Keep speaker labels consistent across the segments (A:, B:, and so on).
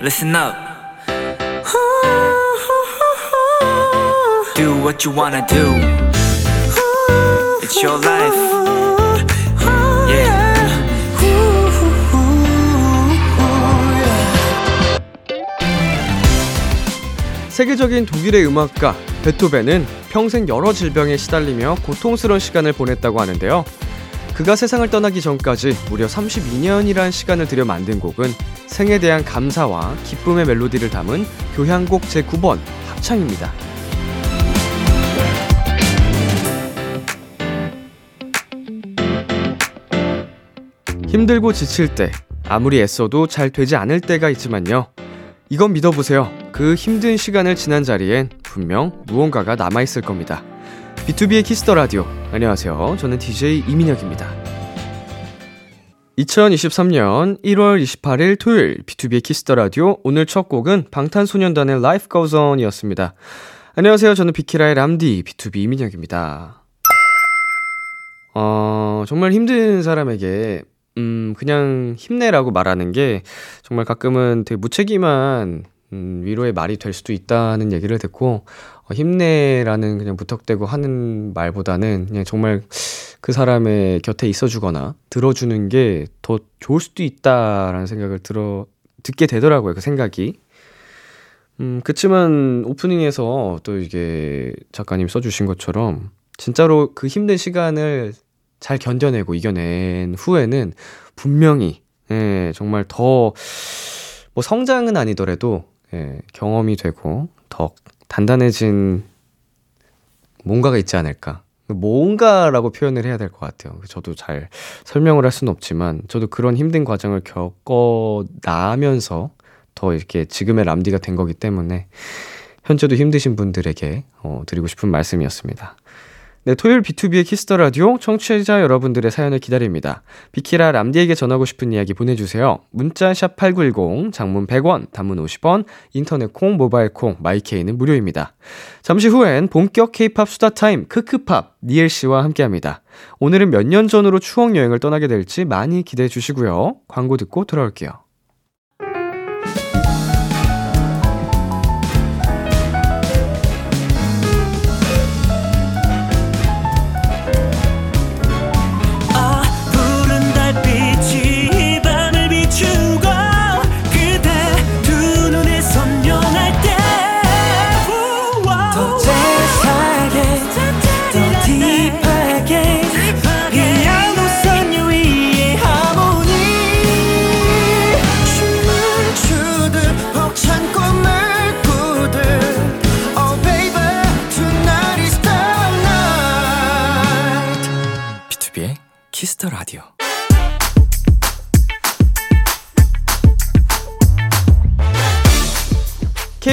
A: listen up. Do what you wanna do. It's your life. Yeah.
B: 세계적인 독일의 음악가 베토벤은 평생 여러 질병에 시달리며 고통스러운 시간을 보냈다고 하는데요. 그가 세상을 떠나기 전까지 무려 32년이란 시간을 들여 만든 곡은 생에 대한 감사와 기쁨의 멜로디를 담은 교향곡 제9번 합창입니다. 힘들고 지칠 때, 아무리 애써도 잘 되지 않을 때가 있지만요. 이건 믿어보세요. 그 힘든 시간을 지난 자리엔 분명 무언가가 남아있을 겁니다. B2B의 키스터 라디오. 안녕하세요. 저는 DJ 이민혁입니다. 2023년 1월 28일 토요일 B2B의 키스터 라디오. 오늘 첫 곡은 방탄소년단의 Life Goes On 이었습니다. 안녕하세요. 저는 비키라의 람디 BTOB 이민혁입니다. 어, 정말 힘든 사람에게 음, 그냥 힘내라고 말하는 게 정말 가끔은 되게 무책임한 음, 위로의 말이 될 수도 있다는 얘기를 듣고 어, 힘내라는 그냥 무턱대고 하는 말보다는 그냥 정말 그 사람의 곁에 있어주거나 들어주는 게 더 좋을 수도 있다라는 생각을 들어 듣게 되더라고요. 그 생각이. 음, 그치만 오프닝에서 또 이게 작가님 써주신 것처럼 진짜로 그 힘든 시간을 잘 견뎌내고 이겨낸 후에는 분명히 예, 정말 더 뭐 성장은 아니더라도 예, 경험이 되고 더 단단해진 뭔가가 있지 않을까. 뭔가라고 표현을 해야 될 것 같아요. 저도 잘 설명을 할 수는 없지만 저도 그런 힘든 과정을 겪어 나면서 더 이렇게 지금의 람디가 된 거기 때문에 현재도 힘드신 분들에게 어, 드리고 싶은 말씀이었습니다. 네, 토요일 B2B의 키스터 라디오 청취자 여러분들의 사연을 기다립니다. 비키라 람디에게 전하고 싶은 이야기 보내주세요. 문자 샵 #8910 장문 100원, 단문 50원, 인터넷 콩, 모바일 콩, 마이케이는 무료입니다. 잠시 후엔 본격 K-팝 수다 타임 크크팝 니엘 씨와 함께합니다. 오늘은 몇 년 전으로 추억 여행을 떠나게 될지 많이 기대해 주시고요. 광고 듣고 돌아올게요.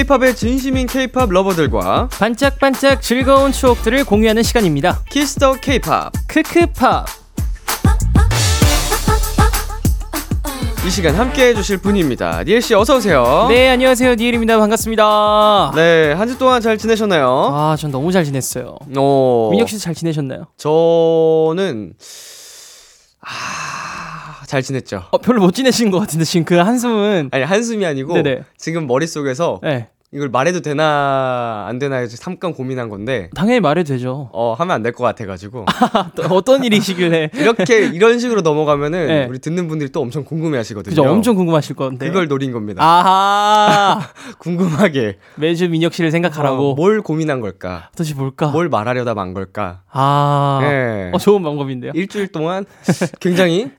B: K-팝에 진심인 K-팝 lover들과
C: 반짝반짝 즐거운 추억들을 공유하는 시간입니다.
B: Kiss the K-팝
C: 크크팝.
B: 이 시간 함께 해주실 분입니다. 니엘 씨 어서 오세요.
C: 네, 안녕하세요. 니엘입니다. 반갑습니다.
B: 네, 한 주 동안 잘 지내셨나요?
C: 아, 전 너무 잘 지냈어요.
B: 어,
C: 민혁 씨도 잘 지내셨나요?
B: 저는 아, 잘 지냈죠.
C: 어, 별로 못 지내신 것 같은데 지금 그 한숨은
B: 아니 한숨이 아니고
C: 네네.
B: 지금 머릿 속에서
C: 네,
B: 이걸 말해도 되나 안 되나 해서 잠깐 고민한 건데
C: 당연히 말해도 되죠.
B: 어 하면 안 될 것 같아가지고
C: 또 어떤 일이시길래
B: 이렇게 이런 식으로 넘어가면은
C: 네.
B: 우리 듣는 분들이 또 엄청 궁금해하시거든요.
C: 그죠? 엄청 궁금하실 건데.
B: 그걸 노린 겁니다.
C: 아하.
B: 궁금하게
C: 매주 민혁 씨를 생각하라고.
B: 어, 뭘 고민한 걸까?
C: 도대체 뭘까?
B: 뭘 말하려다 만 걸까?
C: 아.
B: 네.
C: 어, 좋은 방법인데요.
B: 일주일 동안 굉장히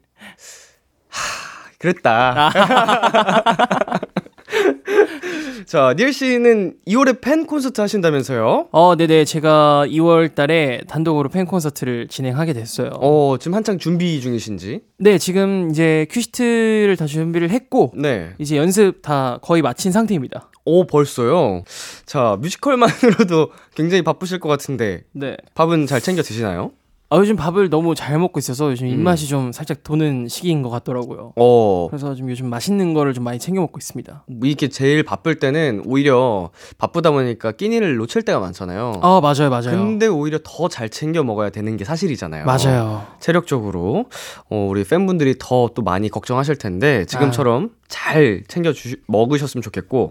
B: 하, 그랬다. 자, 니엘 씨는 2월에 팬 콘서트 하신다면서요?
C: 어, 네네. 제가 2월 달에 단독으로 팬 콘서트를 진행하게 됐어요.
B: 어, 지금 한창 준비 중이신지?
C: 네, 지금 이제 큐시트를 다 준비를 했고,
B: 네.
C: 이제 연습 다 거의 마친 상태입니다.
B: 오, 벌써요? 자, 뮤지컬만으로도 굉장히 바쁘실 것 같은데,
C: 네.
B: 밥은 잘 챙겨 드시나요?
C: 아, 요즘 밥을 너무 잘 먹고 있어서 요즘
B: 음.
C: 입맛이 좀 살짝 도는 시기인 것 같더라고요.
B: 어,
C: 그래서 좀 요즘 맛있는 거를 좀 많이 챙겨 먹고 있습니다.
B: 이게 제일 바쁠 때는 오히려 바쁘다 보니까 끼니를 놓칠 때가 많잖아요.
C: 아, 맞아요, 맞아요.
B: 근데 오히려 더 잘 챙겨 먹어야 되는 게 사실이잖아요.
C: 맞아요.
B: 체력적으로 어, 우리 팬분들이 더 또 많이 걱정하실 텐데 지금처럼 잘 챙겨 주 먹으셨으면 좋겠고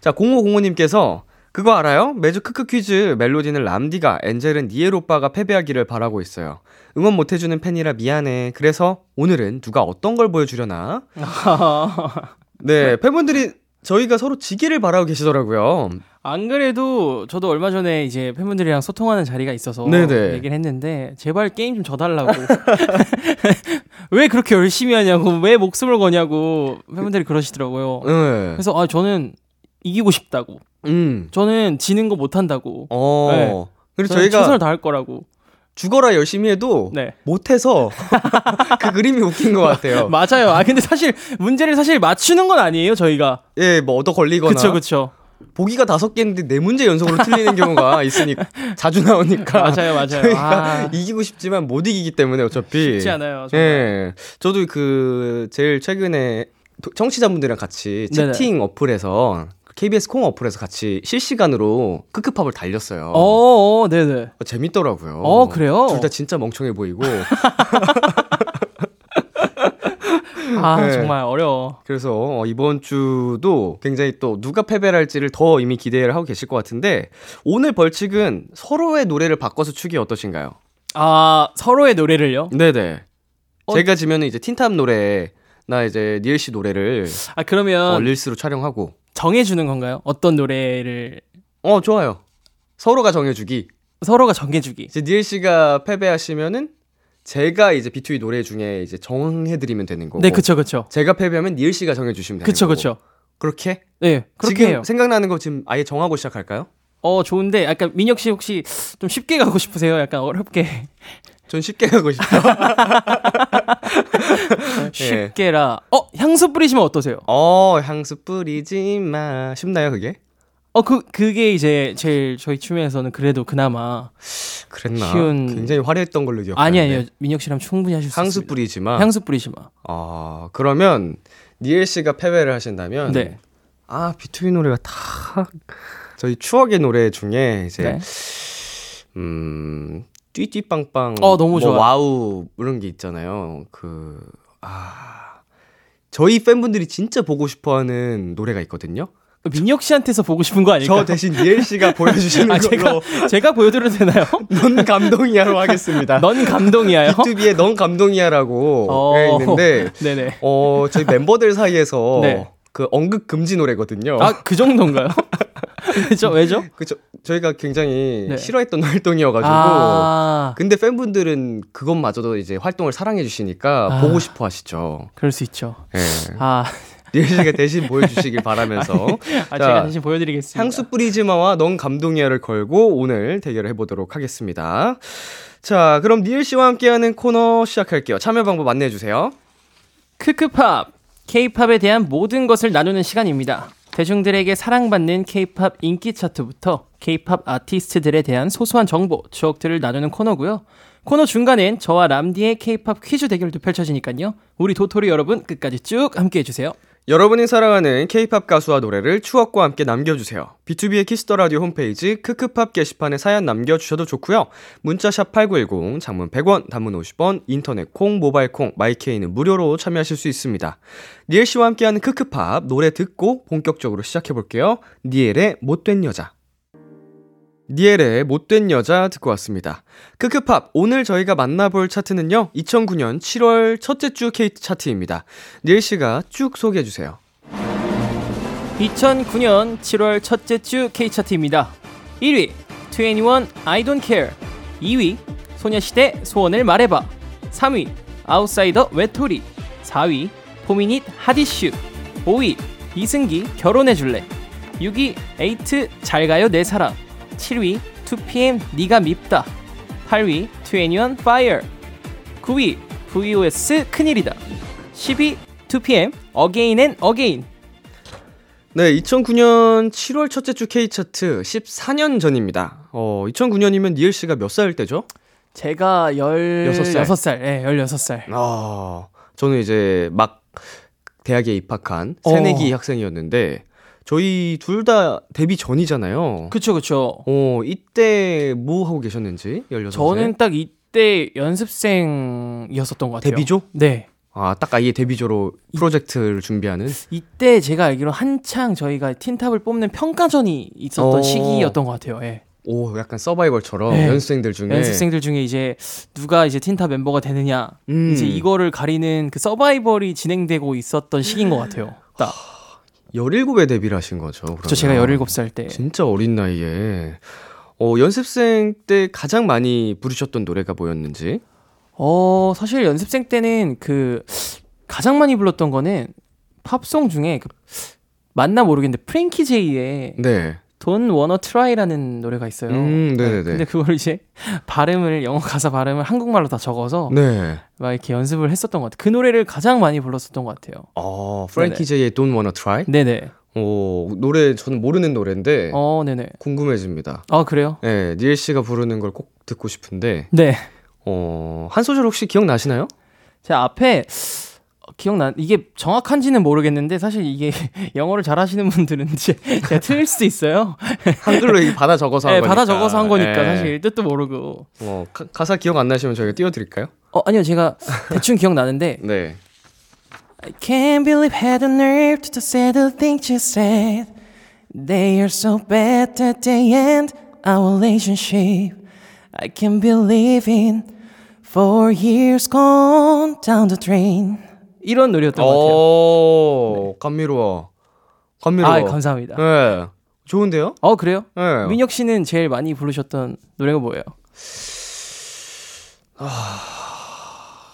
B: 자 0505님께서 그거 알아요? 매주 크크 퀴즈 멜로디는 람디가 엔젤은 니엘 오빠가 패배하기를 바라고 있어요. 응원 못 해주는 팬이라 미안해. 그래서 오늘은 누가 어떤 걸 보여주려나? 네 팬분들이 저희가 서로 지기를 바라고 계시더라고요.
C: 안 그래도 저도 얼마 전에 이제 팬분들이랑 소통하는 자리가 있어서
B: 네네.
C: 얘기를 했는데 제발 게임 좀 져달라고 왜 그렇게 열심히 하냐고 왜 목숨을 거냐고 팬분들이 그러시더라고요.
B: 네.
C: 그래서 아 저는 이기고 싶다고
B: 음.
C: 저는 지는 거 못한다고
B: 어.
C: 네.
B: 그래서
C: 저는
B: 저희가
C: 최선을 다할 거라고
B: 죽어라 열심히 해도
C: 네
B: 못해서 그 그림이 웃긴 것 같아요.
C: 맞아요. 아 근데 사실 문제를 사실 맞추는 건 아니에요 저희가
B: 예, 뭐 얻어 걸리거나
C: 그쵸 그쵸
B: 보기가 다섯 개인데 네 문제 연속으로 틀리는 경우가 있으니까 자주 나오니까
C: 맞아요 맞아요.
B: 저희가
C: 아,
B: 이기고 싶지만 못 이기기 때문에 어차피
C: 쉽지 않아요. 정말.
B: 예, 저도 그 제일 최근에 도- 청취자분들이랑 같이
C: 네네.
B: 채팅 어플에서 KBS 콩 어플에서 같이 실시간으로 크크팝을 달렸어요.
C: 어, 어 네네.
B: 어, 재밌더라고요.
C: 어, 그래요?
B: 둘 다 진짜 멍청해 보이고
C: 아
B: 네.
C: 정말 어려워.
B: 그래서 어, 이번 주도 굉장히 또 누가 패배를 할지를 더 이미 기대를 하고 계실 것 같은데 오늘 벌칙은 서로의 노래를 바꿔서 추기 어떠신가요?
C: 아 서로의 노래를요?
B: 네네.
C: 어?
B: 제가 지면은 이제 틴탑 노래 나 이제 니엘 씨 노래를
C: 아 그러면
B: 어, 릴스로 촬영하고
C: 정해주는 건가요? 어떤 노래를
B: 어 좋아요. 서로가 정해주기.
C: 서로가 정해주기.
B: 이제 니엘 씨가 패배하시면은 제가 이제 B2B 노래 중에 이제 정해드리면 되는 거고.
C: 네, 그쵸, 그쵸.
B: 제가 패배하면 니엘 씨가 정해주시면 되는
C: 그쵸,
B: 거고.
C: 그쵸.
B: 그렇게?
C: 네, 그렇게
B: 지금
C: 해요.
B: 생각나는 거 지금 아예 정하고 시작할까요?
C: 어, 좋은데, 약간 민혁 씨 혹시 좀 쉽게 가고 싶으세요? 약간 어렵게.
B: 전 쉽게 가고. 예.
C: 쉽게라. 어, 향수 뿌리시면 어떠세요?
B: 어 향수 뿌리지 마. 쉽나요 그게?
C: 어, 그, 그게 이제 제일 저희 춤에서는 그래도 그나마.
B: 그랬나?
C: 쉬운-
B: 굉장히 화려했던 걸로 기억하는데.
C: 아니, 아니요. 민혁 씨랑 충분히 하실 수
B: 향수
C: 있습니다.
B: 뿌리지 마.
C: 향수 뿌리지 마.
B: 아 그러면 니엘 씨가 패배를 하신다면
C: 네.
B: 아 B2B 노래가 다 저희 추억의 노래 중에 이제
C: 네.
B: 음 띠띠빵빵
C: 어, 너무
B: 뭐
C: 좋아요.
B: 와우 이런 게 있잖아요. 그 아 저희 팬분들이 진짜 보고 싶어 하는 노래가 있거든요.
C: 민혁 씨한테서 보고 싶은 거 아닐까요?
B: 저 대신 니엘 씨가 보여주시는
C: 아,
B: 걸로
C: 제가, 제가 보여드려도 되나요?
B: 넌 감동이야로 하겠습니다.
C: 넌 감동이야요?
B: BTOB의 넌 감동이야라고
C: 어.
B: 게 있는데
C: 네네.
B: 어 저희 멤버들 사이에서
C: 네.
B: 그 언급 금지 노래거든요.
C: 아, 그 정도인가요? 왜죠? 왜죠?
B: 그쵸 저희가 굉장히
C: 네.
B: 싫어했던 활동이어가지고
C: 아,
B: 근데 팬분들은 그것마저도 이제 활동을 사랑해 주시니까
C: 아.
B: 보고 싶어 하시죠.
C: 그럴 수 있죠.
B: 예.
C: 아,
B: 리엘 씨가 대신 보여주시길 바라면서
C: 아
B: 자,
C: 제가 대신 보여드리겠습니다.
B: 향수 뿌리지마와 넌 감동이야를 걸고 오늘 대결을 해보도록 하겠습니다. 자, 그럼 니엘 씨와 함께하는 코너 시작할게요. 참여 방법 안내해 주세요.
C: 크크팝 K-팝에 대한 모든 것을 나누는 시간입니다. 대중들에게 사랑받는 K-팝 인기 차트부터 K-팝 아티스트들에 대한 소소한 정보, 추억들을 나누는 코너고요. 코너 중간엔 저와 람디의 K-팝 퀴즈 대결도 펼쳐지니까요. 우리 도토리 여러분 끝까지 쭉 함께 해주세요.
B: 여러분이 사랑하는 K-팝 가수와 노래를 추억과 함께 남겨주세요. B2B의 키스터 라디오 홈페이지 크크팝 게시판에 사연 남겨주셔도 좋고요. 문자 샵 #8910 장문 100원, 단문 50원, 인터넷 콩, 모바일 콩, my K는 무료로 참여하실 수 있습니다. 니엘 씨와 함께하는 크크팝 노래 듣고 본격적으로 시작해 볼게요. 니엘의 못된 여자. 니엘의 못된 여자 듣고 왔습니다. 크크팝 오늘 저희가 만나볼 차트는요. 2009년 7월 첫째 주 K 차트입니다. 니엘 씨가 쭉 소개해 주세요.
C: 2009년 7월 첫째 주 K-차트입니다. 1위, 21 I Don't Care 2위, 소녀시대 소원을 말해봐 3위, 아웃사이더 외톨이 4위, 포미닛 Hot Issue 5위, 이승기 결혼해줄래 6위, 에이트 잘가요 내 사랑 7위, 2PM 니가 밉다 8위, 2NE1 Fire 9위, VOS 큰일이다 10위, 2PM Again and Again
B: 네, 2009년 7월 첫째 주 K 차트 14년 전입니다. 어, 2009년이면 니엘 씨가 몇 살 때죠?
C: 제가
B: 여섯 살.
C: 16살. 예, 16살.
B: 아, 저는 이제 막 대학에 입학한
C: 어.
B: 새내기 학생이었는데 저희 둘 다 데뷔 전이잖아요.
C: 그쵸, 그쵸.
B: 어, 이때 뭐 하고 계셨는지 16살.
C: 저는 딱 이때 연습생이었었던 것 같아요.
B: 데뷔조?
C: 네.
B: 아, 딱 아예 데뷔조로 프로젝트를 준비하는
C: 이때 제가 알기로 한창 저희가 틴탑을 뽑는 평가전이 있었던
B: 어.
C: 시기였던 것 같아요. 예.
B: 오, 약간 서바이벌처럼
C: 네.
B: 연습생들 중에
C: 연습생들 중에 이제 누가 이제 틴탑 멤버가 되느냐
B: 음.
C: 이제 이거를 가리는 그 서바이벌이 진행되고 있었던 시기인 것 같아요. 딱.
B: 17에 데뷔를 하신 거죠.
C: 그쵸, 제가
B: 그러면.
C: 17살 때.
B: 진짜 어린 나이에 어, 연습생 때 가장 많이 부르셨던 노래가 뭐였는지?
C: 어, 사실 연습생 때는 그 가장 많이 불렀던 거는 팝송 중에 그 맞나 모르겠는데 프랭키 제이의
B: 네.
C: Don't Wanna Try라는 노래가 있어요.
B: 음, 네네네.
C: 근데 그걸 이제 발음을 영어 가사 발음을 한국말로 다 적어서
B: 네.
C: 막 이렇게 연습을 했었던 것 같아요. 그 노래를 가장 많이 불렀었던 것 같아요.
B: 어, 프랭키. 제이의 Don't Wanna Try?
C: 네네.
B: 어, 노래 저는 모르는 노래인데
C: 어, 네네.
B: 궁금해집니다.
C: 아 그래요?
B: 네, 니엘 씨가 부르는 걸 꼭 듣고 싶은데
C: 네.
B: 어, 한 소절 혹시 기억나시나요?
C: 제가 앞에 어, 기억나 이게 정확한지는 모르겠는데 사실 이게 영어를 잘하시는 분들은 이제 제가 틀릴 수도 있어요.
B: 한글로 이게 받아 적어서 한
C: 네,
B: 거니까.
C: 받아 적어서 한 거니까
B: 네.
C: 사실 뜻도 모르고.
B: 어, 가, 가사 기억 안 나시면 저희가 띄워드릴까요?
C: 어 아니요 제가 대충 기억 나는데
B: 네.
C: I can't believe had the nerve to say the things you said. They are so bad that they end our relationship. I can't believe in four years gone down the drain. 이런 노래였던 것 같아요.
B: 오, 감미로워. 감미로워.
C: 아 감사합니다.
B: 네. 좋은데요?
C: 어 그래요?
B: 네.
C: 민혁 씨는 제일 많이 부르셨던 노래가 뭐예요?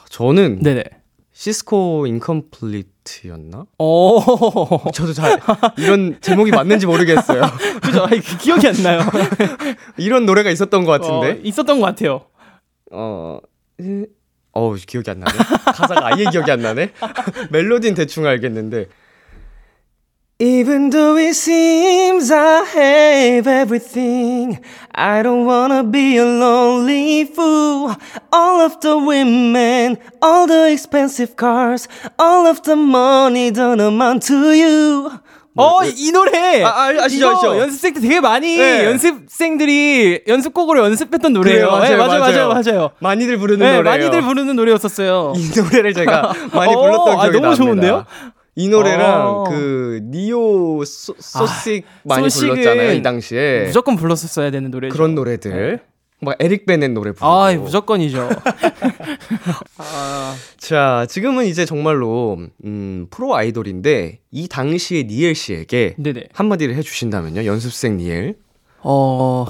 B: 저는
C: 네네.
B: 시스코 인컴플리트였나?
C: 오,
B: 저도 잘 이런 제목이 맞는지 모르겠어요.
C: 그죠? 그 기억이 안 나요.
B: 이런 노래가 있었던 것
C: 어,
B: 같은데.
C: 있었던 것 같아요.
B: 어, 어, 어 기억이 안 나네. 가사가 아예 기억이 안 나네. 멜로디는 대충 알겠는데. Even though it seems I have everything, I don't wanna be a lonely fool. All of the women, all the expensive cars, all of the money don't amount to you.
C: 어, 이 노래!
B: 아, 아, 아시죠,
C: 이거
B: 아시죠?
C: 연습생 때 되게 많이
B: 네.
C: 연습생들이 연습곡으로 연습했던 노래예요.
B: 그래요,
C: 네,
B: 맞아요,
C: 맞아요,
B: 맞아요.
C: 맞아요, 맞아요.
B: 많이들 부르는
C: 네,
B: 노래예요.
C: 많이들 부르는 노래였었어요.
B: 이 노래를 제가 많이
C: 어,
B: 불렀던
C: 아,
B: 기억이
C: 너무
B: 납니다.
C: 좋은데요?
B: 이 노래랑
C: 어.
B: 그 니오 소, 소식 많이
C: 소식은
B: 불렀잖아요 이 당시에
C: 무조건 불렀었어야 되는 노래죠.
B: 그런 노래들 막 에릭 베넷 노래 부르고
C: 아, 무조건이죠.
B: 자 지금은 이제 정말로 음, 프로 아이돌인데 이 당시에 니엘 씨에게
C: 네네.
B: 한마디를 해 주신다면요 연습생 니엘
C: 어,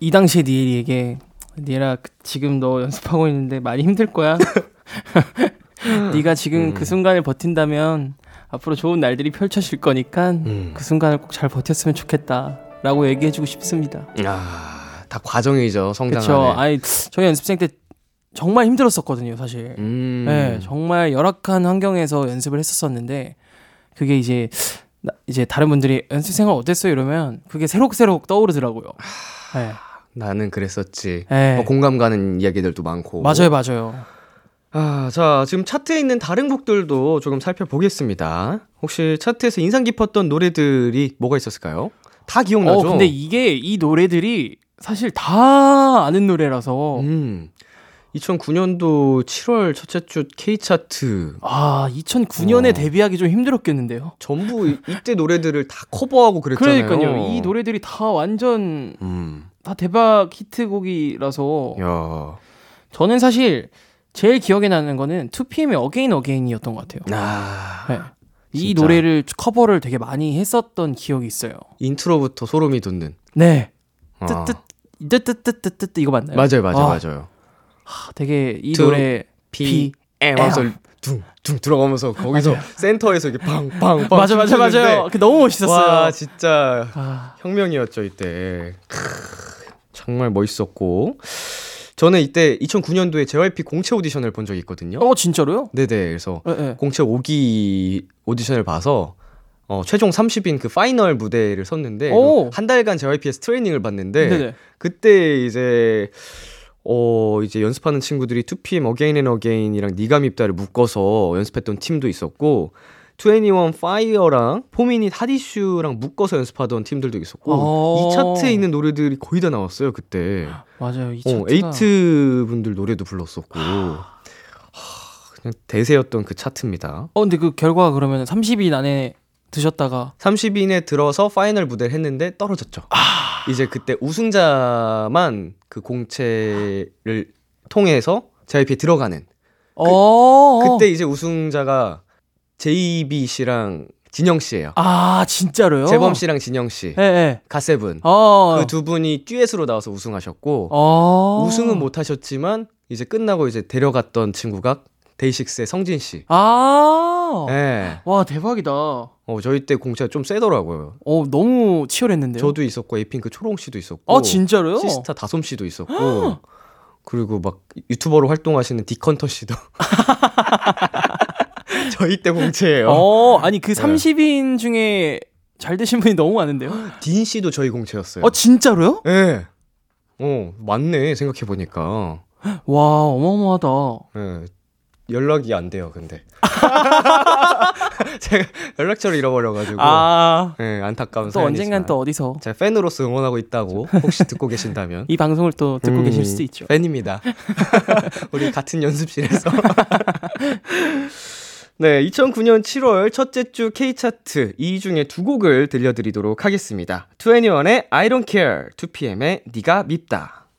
C: 이 당시에 니엘이에게 니엘아 그- 지금 너 연습하고 있는데 많이 힘들 거야. 네가 지금
B: 음.
C: 그 순간을 버틴다면 앞으로 좋은 날들이 펼쳐질 거니까
B: 음.
C: 그 순간을 꼭 잘 버텼으면 좋겠다라고 얘기해 주고 싶습니다.
B: 아 다 과정이죠 성장
C: 그렇죠. 아니 저희 연습생 때 정말 힘들었었거든요, 사실.
B: 음.
C: 네, 정말 열악한 환경에서 연습을 했었었는데 그게 이제 나- 이제 다른 분들이 연습 생활 어땠어요 이러면 그게 새록새록 떠오르더라고요. 네.
B: 나는 그랬었지
C: 네.
B: 뭐 공감 가는 이야기들도 많고
C: 맞아요, 맞아요.
B: 아, 자, 지금 차트에 있는 다른 곡들도 조금 살펴보겠습니다. 혹시 차트에서 인상 깊었던 노래들이 뭐가 있었을까요? 다 기억나죠?
C: 어, 근데 이게 이 노래들이 사실 다 아는 노래라서
B: 음. 2009년도 7월 첫째 주 K차트.
C: 아 2009년에
B: 어.
C: 데뷔하기 좀 힘들었겠는데요.
B: 전부 이- 이때 노래들을 다 커버하고 그랬잖아요.
C: 그러니까요. 이 노래들이 다 완전
B: 음.
C: 다 대박 히트곡이라서
B: 야.
C: 저는 사실 제일 기억에 나는 거는 2PM의 Again Again이었던 것 같아요.
B: 아.
C: 네. 이
B: 진짜.
C: 노래를 커버를 되게 많이 했었던 기억이 있어요.
B: intro부터 소름이 돋는.
C: 네.
B: 어.
C: 뜨뜨 뜨뜨뜨뜨뜨 이거 맞나요?
B: 맞아요, 맞아요,
C: 아,
B: 맞아요.
C: 아, 되게 이
B: 투,
C: 노래
B: P, M 하면서 둥둥 들어가면서 거기서 센터에서 이렇게 팡팡팡
C: 맞아 맞아 맞아요. 그 너무 멋있었어요.
B: 와 진짜
C: 아,
B: 혁명이었죠 이때 크, 정말 멋있었고 저는 이때 2009년도에 JYP 공채 오디션을 본 적이 있거든요
C: 어 진짜로요?
B: 네네 그래서
C: 네, 네.
B: 공채 5기 오디션을 봐서 어, 최종 30인 그 final 무대를 섰는데
C: 오.
B: 한 달간 JYP에서 트레이닝을 받는데
C: 네네.
B: 그때 이제 어, 이제 연습하는 친구들이 2PM Again and Again이랑 니가 밉다를 묶어서 연습했던 팀도 있었고, 21 Fire랑 포미닛 하디슈랑 묶어서 연습하던 팀들도 있었고,
C: 어.
B: 이 차트에 있는 노래들이 거의 다 나왔어요, 그때.
C: 맞아요. 이
B: 어,
C: 차트가
B: 에이트 분들 노래도 불렀었고, 하, 그냥 대세였던 그 차트입니다.
C: 어 근데 그 결과가 그러면 30인 안에 드셨다가
B: 30인에 들어서 final 무대를 했는데 떨어졌죠. 이제 그때 우승자만 그 공채를 통해서 JYP에 들어가는.
C: 어
B: 그때 이제 우승자가 JB 씨랑 진영 씨예요.
C: 아 진짜로요?
B: 재범 씨랑 진영 씨.
C: 예, 예.
B: 갓세븐.
C: 어.
B: 그 두 분이 듀엣으로 나와서 우승하셨고
C: 어.
B: 우승은 못 하셨지만 이제 끝나고 이제 데려갔던 친구가 데이식스의 성진 씨.
C: 아.
B: 예.
C: 와 대박이다.
B: 어, 저희 때 공채가 좀 세더라고요.
C: 어 너무 치열했는데요.
B: 저도 있었고 에이핑크 초롱 씨도 있었고
C: 아 진짜로요?
B: 시스타 다솜 씨도 있었고 그리고 막 유튜버로 활동하시는 디컨터 씨도 저희 때 공채예요.
C: 어 아니
B: 네.
C: 그 30인 중에 잘 되신 분이 너무 많은데요.
B: 딘 씨도 저희 공채였어요.
C: 어 진짜로요?
B: 예. 네. 어 맞네 생각해 보니까.
C: 와 어마어마하다.
B: 예. 연락이 안 돼요 근데. 제가 연락처를 잃어버려가지고.
C: 아.
B: 예, 안타까운
C: 또. 언젠간 또 어디서
B: 제가 팬으로서 응원하고 있다고 혹시 듣고 계신다면
C: 이 방송을 또 듣고
B: 음,
C: 계실 수도 있죠.
B: 팬입니다. 우리 같은 연습실에서. 네, 2009년 7월 첫째 주 K-차트 2위 중에 두 곡을 들려드리도록 하겠습니다. 2NE1의 I Don't Care, 2PM의 니가 밉다.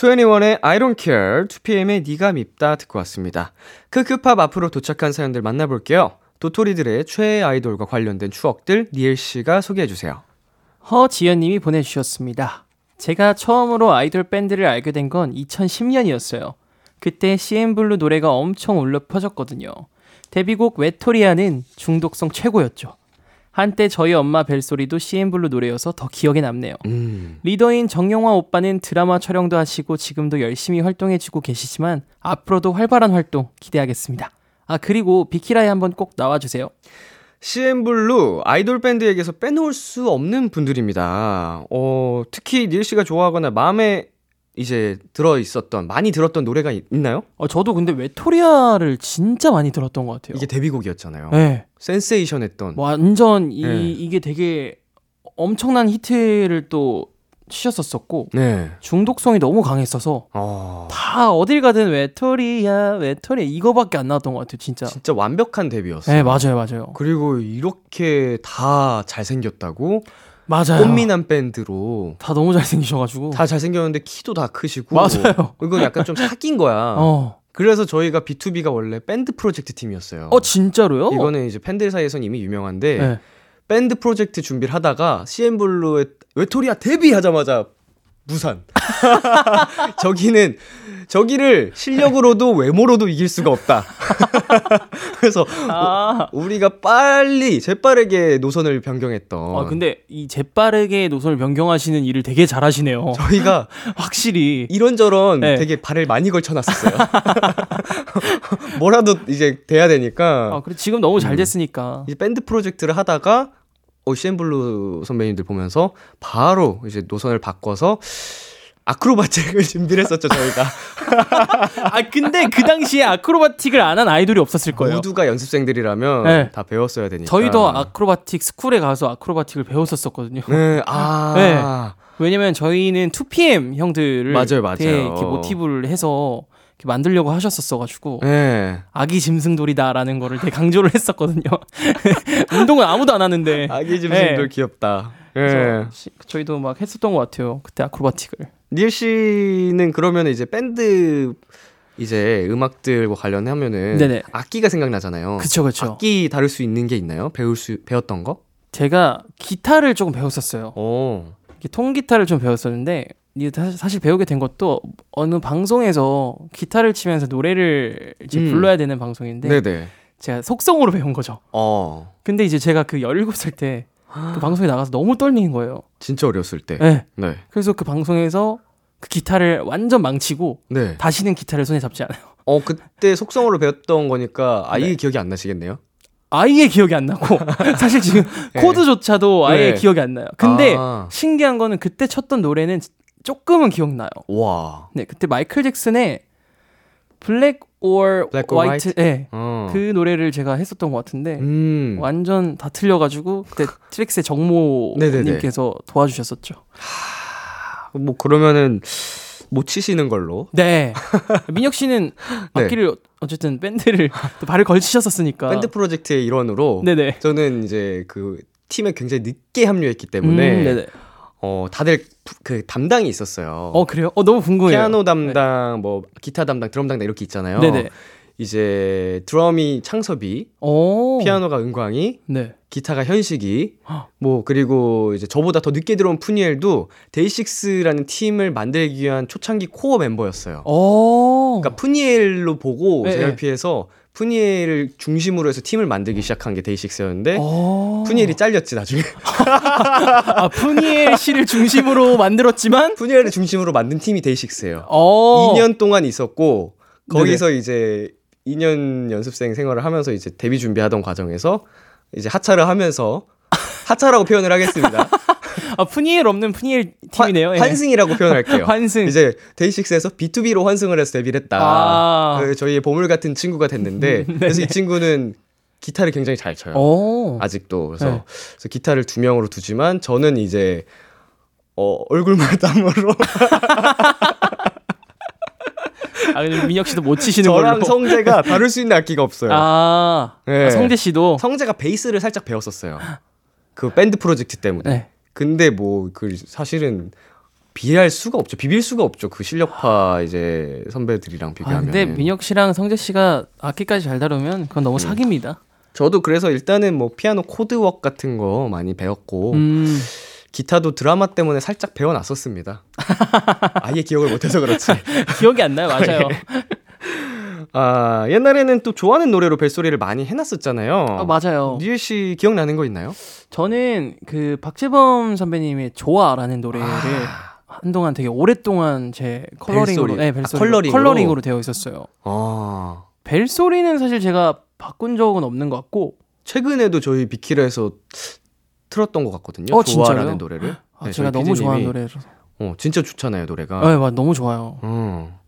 B: 2NE1의 I Don't Care, 2PM의 니가 밉다 듣고 왔습니다. 크크팝 앞으로 도착한 사연들 만나볼게요. 도토리들의 최애 아이돌과 관련된 추억들 니엘 씨가 소개해 주세요.
C: 허지연 님이 보내주셨습니다. 제가 처음으로 아이돌 밴드를 알게 된 건 2010년이었어요. 그때 CN블루 노래가 엄청 울려 퍼졌거든요. 데뷔곡 외톨이야는 중독성 최고였죠. 한때 저희 엄마 벨소리도 CN블루 노래여서 더 기억에 남네요.
B: 음.
C: 리더인 정용화 오빠는 드라마 촬영도 하시고 지금도 열심히 활동해주고 계시지만 앞으로도 활발한 활동 기대하겠습니다. 아 그리고 비키라에 한번 꼭 나와주세요.
B: CN블루 아이돌 밴드에게서 빼놓을 수 없는 분들입니다. 어, 특히 니엘 씨가 좋아하거나 마음에 이제 들어 있었던 많이 들었던 노래가 있, 나요
C: 어, 저도 근데 외토리아를 진짜 많이 들었던 것 같아요.
B: 이게 데뷔곡이었잖아요.
C: 네.
B: 센세이션했던.
C: 완전 이
B: 네.
C: 이게 되게 엄청난 히트를 또 치셨었었고
B: 네.
C: 중독성이 너무 강했어서
B: 어,
C: 다 어딜 가든 외토리야 외토리야 이거밖에 안 나왔던 것 같아요 진짜.
B: 진짜 완벽한 데뷔였어요.
C: 네 맞아요 맞아요
B: 그리고 이렇게 다 잘생겼다고
C: 맞아요.
B: 꽃미남 밴드로
C: 다 너무 잘생기셔가지고.
B: 다 잘생겼는데 키도 다 크시고
C: 맞아요.
B: 이건 약간 좀 사귄 거야.
C: 어.
B: 그래서 저희가 B2B가 원래 밴드 프로젝트 팀이었어요.
C: 어 진짜로요?
B: 이거는 이제 팬들 사이에선 이미 유명한데
C: 네.
B: 밴드 프로젝트 준비를 하다가 CN블루의 외토리아 데뷔하자마자 무산. 저기는 저기를 실력으로도 외모로도 이길 수가 없다. 그래서
C: 아.
B: 우리가 빨리 재빠르게 노선을 변경했던.
C: 아 근데 이 재빠르게 노선을 변경하시는 일을 되게 잘하시네요.
B: 저희가
C: 확실히.
B: 이런저런
C: 네.
B: 되게 발을 많이 걸쳐놨었어요. 뭐라도 이제 돼야 되니까
C: 아 그래 지금 너무 잘 됐으니까.
B: 이제 밴드 프로젝트를 하다가 어, CN블루 선배님들 보면서 바로 이제 노선을 바꿔서 아크로바틱을 준비를 했었죠 저희가
C: 아 근데 그 당시에 아크로바틱을 안 한 아이돌이 없었을 거예요.
B: 모두가 연습생들이라면
C: 네.
B: 다 배웠어야 되니까
C: 저희도 아크로바틱 스쿨에 가서 아크로바틱을 배웠었거든요.
B: 네, 아,
C: 네. 왜냐면 저희는 2PM 형들을
B: 맞아요, 맞아요.
C: 이렇게 모티브를 해서 이렇게 만들려고 하셨었어가지고
B: 네.
C: 아기 짐승돌이다라는 거를 되게 강조를 했었거든요. 운동은 아무도 안 하는데.
B: 아기 짐승들
C: 네.
B: 귀엽다. 예.
C: 저희도 막 했었던 것 같아요. 그때 아크로바틱을.
B: 닐 씨는 그러면 이제 밴드 이제 음악들과 관련하면은
C: 네네.
B: 악기가 생각나잖아요.
C: 그쵸 그쵸.
B: 악기 다룰 수 있는 게 있나요? 배울 수 배웠던 거?
C: 제가 기타를 조금 배웠었어요.
B: 어.
C: 이렇게 통기타를 좀 배웠었는데 사실 배우게 된 것도 어느 방송에서 기타를 치면서 노래를 이제
B: 음.
C: 불러야 되는 방송인데
B: 네, 네.
C: 제가 속성으로 배운 거죠.
B: 어.
C: 근데 이제 제가 그 17살 때 그 방송에 나가서 너무 떨리는 거예요.
B: 진짜 어렸을 때.
C: 네.
B: 네.
C: 그래서 그 방송에서 그 기타를 완전 망치고
B: 네.
C: 다시는 기타를 손에 잡지 않아요.
B: 어, 그때 속성어로 배웠던 거니까 아예
C: 네.
B: 기억이 안 나시겠네요?
C: 아예 기억이 안 나고 사실 지금
B: 네.
C: 코드조차도 아예
B: 네.
C: 기억이 안 나요. 근데
B: 아.
C: 신기한 거는 그때 쳤던 노래는 조금은 기억나요.
B: 와.
C: 네, 그때 마이클 잭슨의 Black or
B: Black or
C: White, 네,
B: 어.
C: 그 노래를 제가 했었던 것 같은데
B: 음.
C: 완전 다 틀려가지고 그때 트랙스의 정모님께서 도와주셨었죠.
B: 뭐 그러면은 못 치시는 걸로.
C: 네, 민혁 씨는
B: 네.
C: 악기를 어쨌든 밴드를 또 발을 걸치셨었으니까.
B: 밴드 프로젝트의 일원으로
C: 네네.
B: 저는 이제 그 팀에 굉장히 늦게 합류했기 때문에
C: 음.
B: 어 다들 부- 그 담당이 있었어요.
C: 어 그래요? 어 너무 궁금해요.
B: 피아노 담당, 뭐 기타 담당, 드럼 담당 이렇게 있잖아요.
C: 네네.
B: 이제 드럼이 창섭이,
C: 오.
B: 피아노가 은광이,
C: 네.
B: 기타가 현식이,
C: 헉.
B: 뭐 그리고 이제 저보다 더 늦게 들어온 프니엘도 데이식스라는 팀을 만들기 위한 초창기 core 멤버였어요.
C: 오.
B: 그러니까 프니엘로 보고
C: 네,
B: JYP에서 푸니엘을 중심으로 해서 팀을 만들기 시작한 게 데이식스였는데
C: 오.
B: 푸니엘이 잘렸지 나중에.
C: 아 푸니엘 씨를 중심으로 만들었지만.
B: 푸니엘을 중심으로 만든 팀이 데이식스예요.
C: 어.
B: 2년 동안 있었고
C: 네네.
B: 거기서 이제 2년 연습생 생활을 하면서 이제 데뷔 준비하던 과정에서 이제 하차를 하면서 하차라고 표현을 하겠습니다.
C: 아 푸니엘 없는 푸니엘 팀이네요. 예.
B: 환승이라고 표현할게요.
C: 환승.
B: 이제 데이식스에서 B2B로 환승을 해서 데뷔를 했다.
C: 아. 음,
B: 그 저희의 보물 같은 친구가 됐는데 그래서 이 친구는 기타를 굉장히 잘 쳐요.
C: 오.
B: 아직도 그래서,
C: 네.
B: 그래서 기타를 두 명으로 두지만 저는 이제 어, 얼굴만 땀으로
C: 아 근데 민혁 씨도 못 치시는
B: 저랑
C: 걸로.
B: 성재가 다룰 수 있는 악기가 없어요.
C: 아,
B: 네.
C: 아, 성재 씨도.
B: 성재가 베이스를 살짝 배웠었어요. 그 밴드 프로젝트 때문에.
C: 네.
B: 근데 뭐 그 사실은 비할 수가 없죠. 비빌 수가 없죠. 그 실력파 이제 선배들이랑
C: 아,
B: 비교하면.
C: 근데 민혁 씨랑 성재 씨가 악기까지 잘 다루면 그건 너무 사기입니다.
B: 저도 그래서 일단은 뭐 피아노 코드웍 같은 거 많이 배웠고
C: 음.
B: 기타도 드라마 때문에 살짝 배워놨었습니다. 아예 기억을 못해서 그렇지.
C: 기억이 안 나요, 맞아요.
B: 아 옛날에는 또 좋아하는 노래로 벨소리를 많이 해놨었잖아요.
C: 아, 맞아요.
B: 니엘 씨 기억나는 거 있나요?
C: 저는 그 박재범 선배님의 좋아라는 노래를 한동안 되게 오랫동안 제 컬러링으로,
B: 벨소리.
C: 네,
B: 아,
C: 벨소리
B: 컬러링으로?
C: 컬러링으로 되어 있었어요.
B: 아
C: 벨소리는 사실 제가 바꾼 적은 없는 것 같고,
B: 최근에도 저희 비키라에서 틀었던 것 같거든요.
C: 어, 진짜요?
B: 좋아라는 노래를.
C: 아,
B: 네,
C: 제가 너무. 좋아하는 노래라서.
B: 어, 진짜 좋잖아요 노래가.
C: 네, 맞, 너무 좋아요.
B: 어.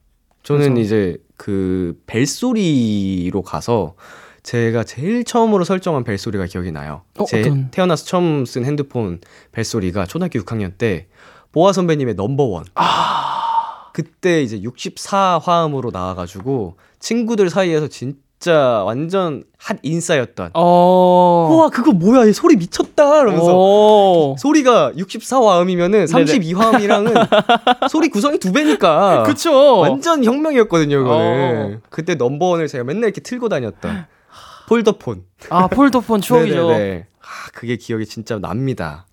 B: 저는
C: 그래서-
B: 이제 그 벨소리로 가서 제가 제일 처음으로 설정한 벨소리가 기억이 나요.
C: 어,
B: 제
C: 어떤?
B: 태어나서 처음 쓴 핸드폰 벨소리가 초등학교 6학년 때 보아 선배님의 넘버원.
C: 아.
B: 그때 이제 64 화음으로 나와가지고 친구들 사이에서 진 짜 완전 핫 인싸였던.
C: 어.
B: 우와 그거 뭐야 이 소리 미쳤다 이러면서
C: 오.
B: 소리가 64화음이면은 32화음이랑은 소리 구성이 두 배니까
C: 그쵸.
B: 완전 혁명이었거든요, 그거는.
C: 어.
B: 그때 넘버원을 제가 맨날 이렇게 틀고 다녔던 폴더폰.
C: 아, 폴더폰 추억이죠.
B: 네네네. 아, 그게 기억이 진짜 납니다.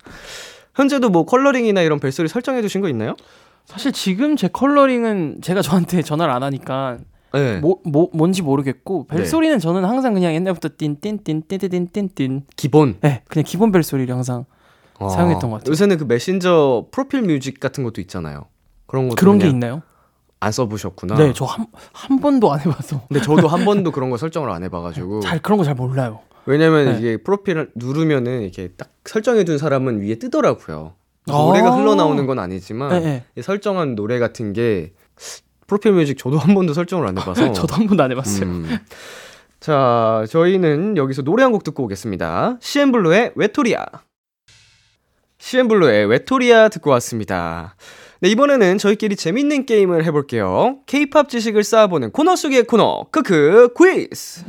B: 현재도 뭐 컬러링이나 이런 벨소리 설정해 두신 거 있나요?
C: 사실 지금 제 컬러링은 제가 저한테 전화를 안 하니까
B: 네.
C: 뭐, 뭐 뭔지 모르겠고
B: 네.
C: 벨소리는 저는 항상 그냥 옛날부터 띵띵띵띵띵띵띵
B: 기본.
C: 네, 그냥 기본 벨소리를 항상 사용했던 것 같아요.
B: 요새는 그 메신저 프로필 뮤직 같은 것도 있잖아요. 그런 것도
C: 그런 게 있나요?
B: 안 써보셨구나.
C: 네, 저 한 한 번도 안 해봐서
B: 근데 저도 한 번도 그런 거 설정을 안 해봐가지고.
C: 잘 그런 거 잘 몰라요.
B: 왜냐면
C: 네.
B: 이게 프로필을 누르면은 이렇게 딱 설정해둔 사람은 위에 뜨더라고요.
C: 아.
B: 노래가 흘러나오는 건 아니지만
C: 네, 네.
B: 이 설정한 노래 같은 게 프로필 뮤직 저도 한 번도 설정을 안 해봐서.
C: 저도 한 번도 안 해봤어요.
B: 음. 자, 저희는 여기서 노래 한 곡 듣고 오겠습니다. CN블루의 외토리아. CN블루의 외토리아 듣고 왔습니다. 네, 이번에는 저희끼리 재밌는 게임을 해볼게요. K-팝 지식을 쌓아보는 코너 속의 코너, 크크 퀴즈!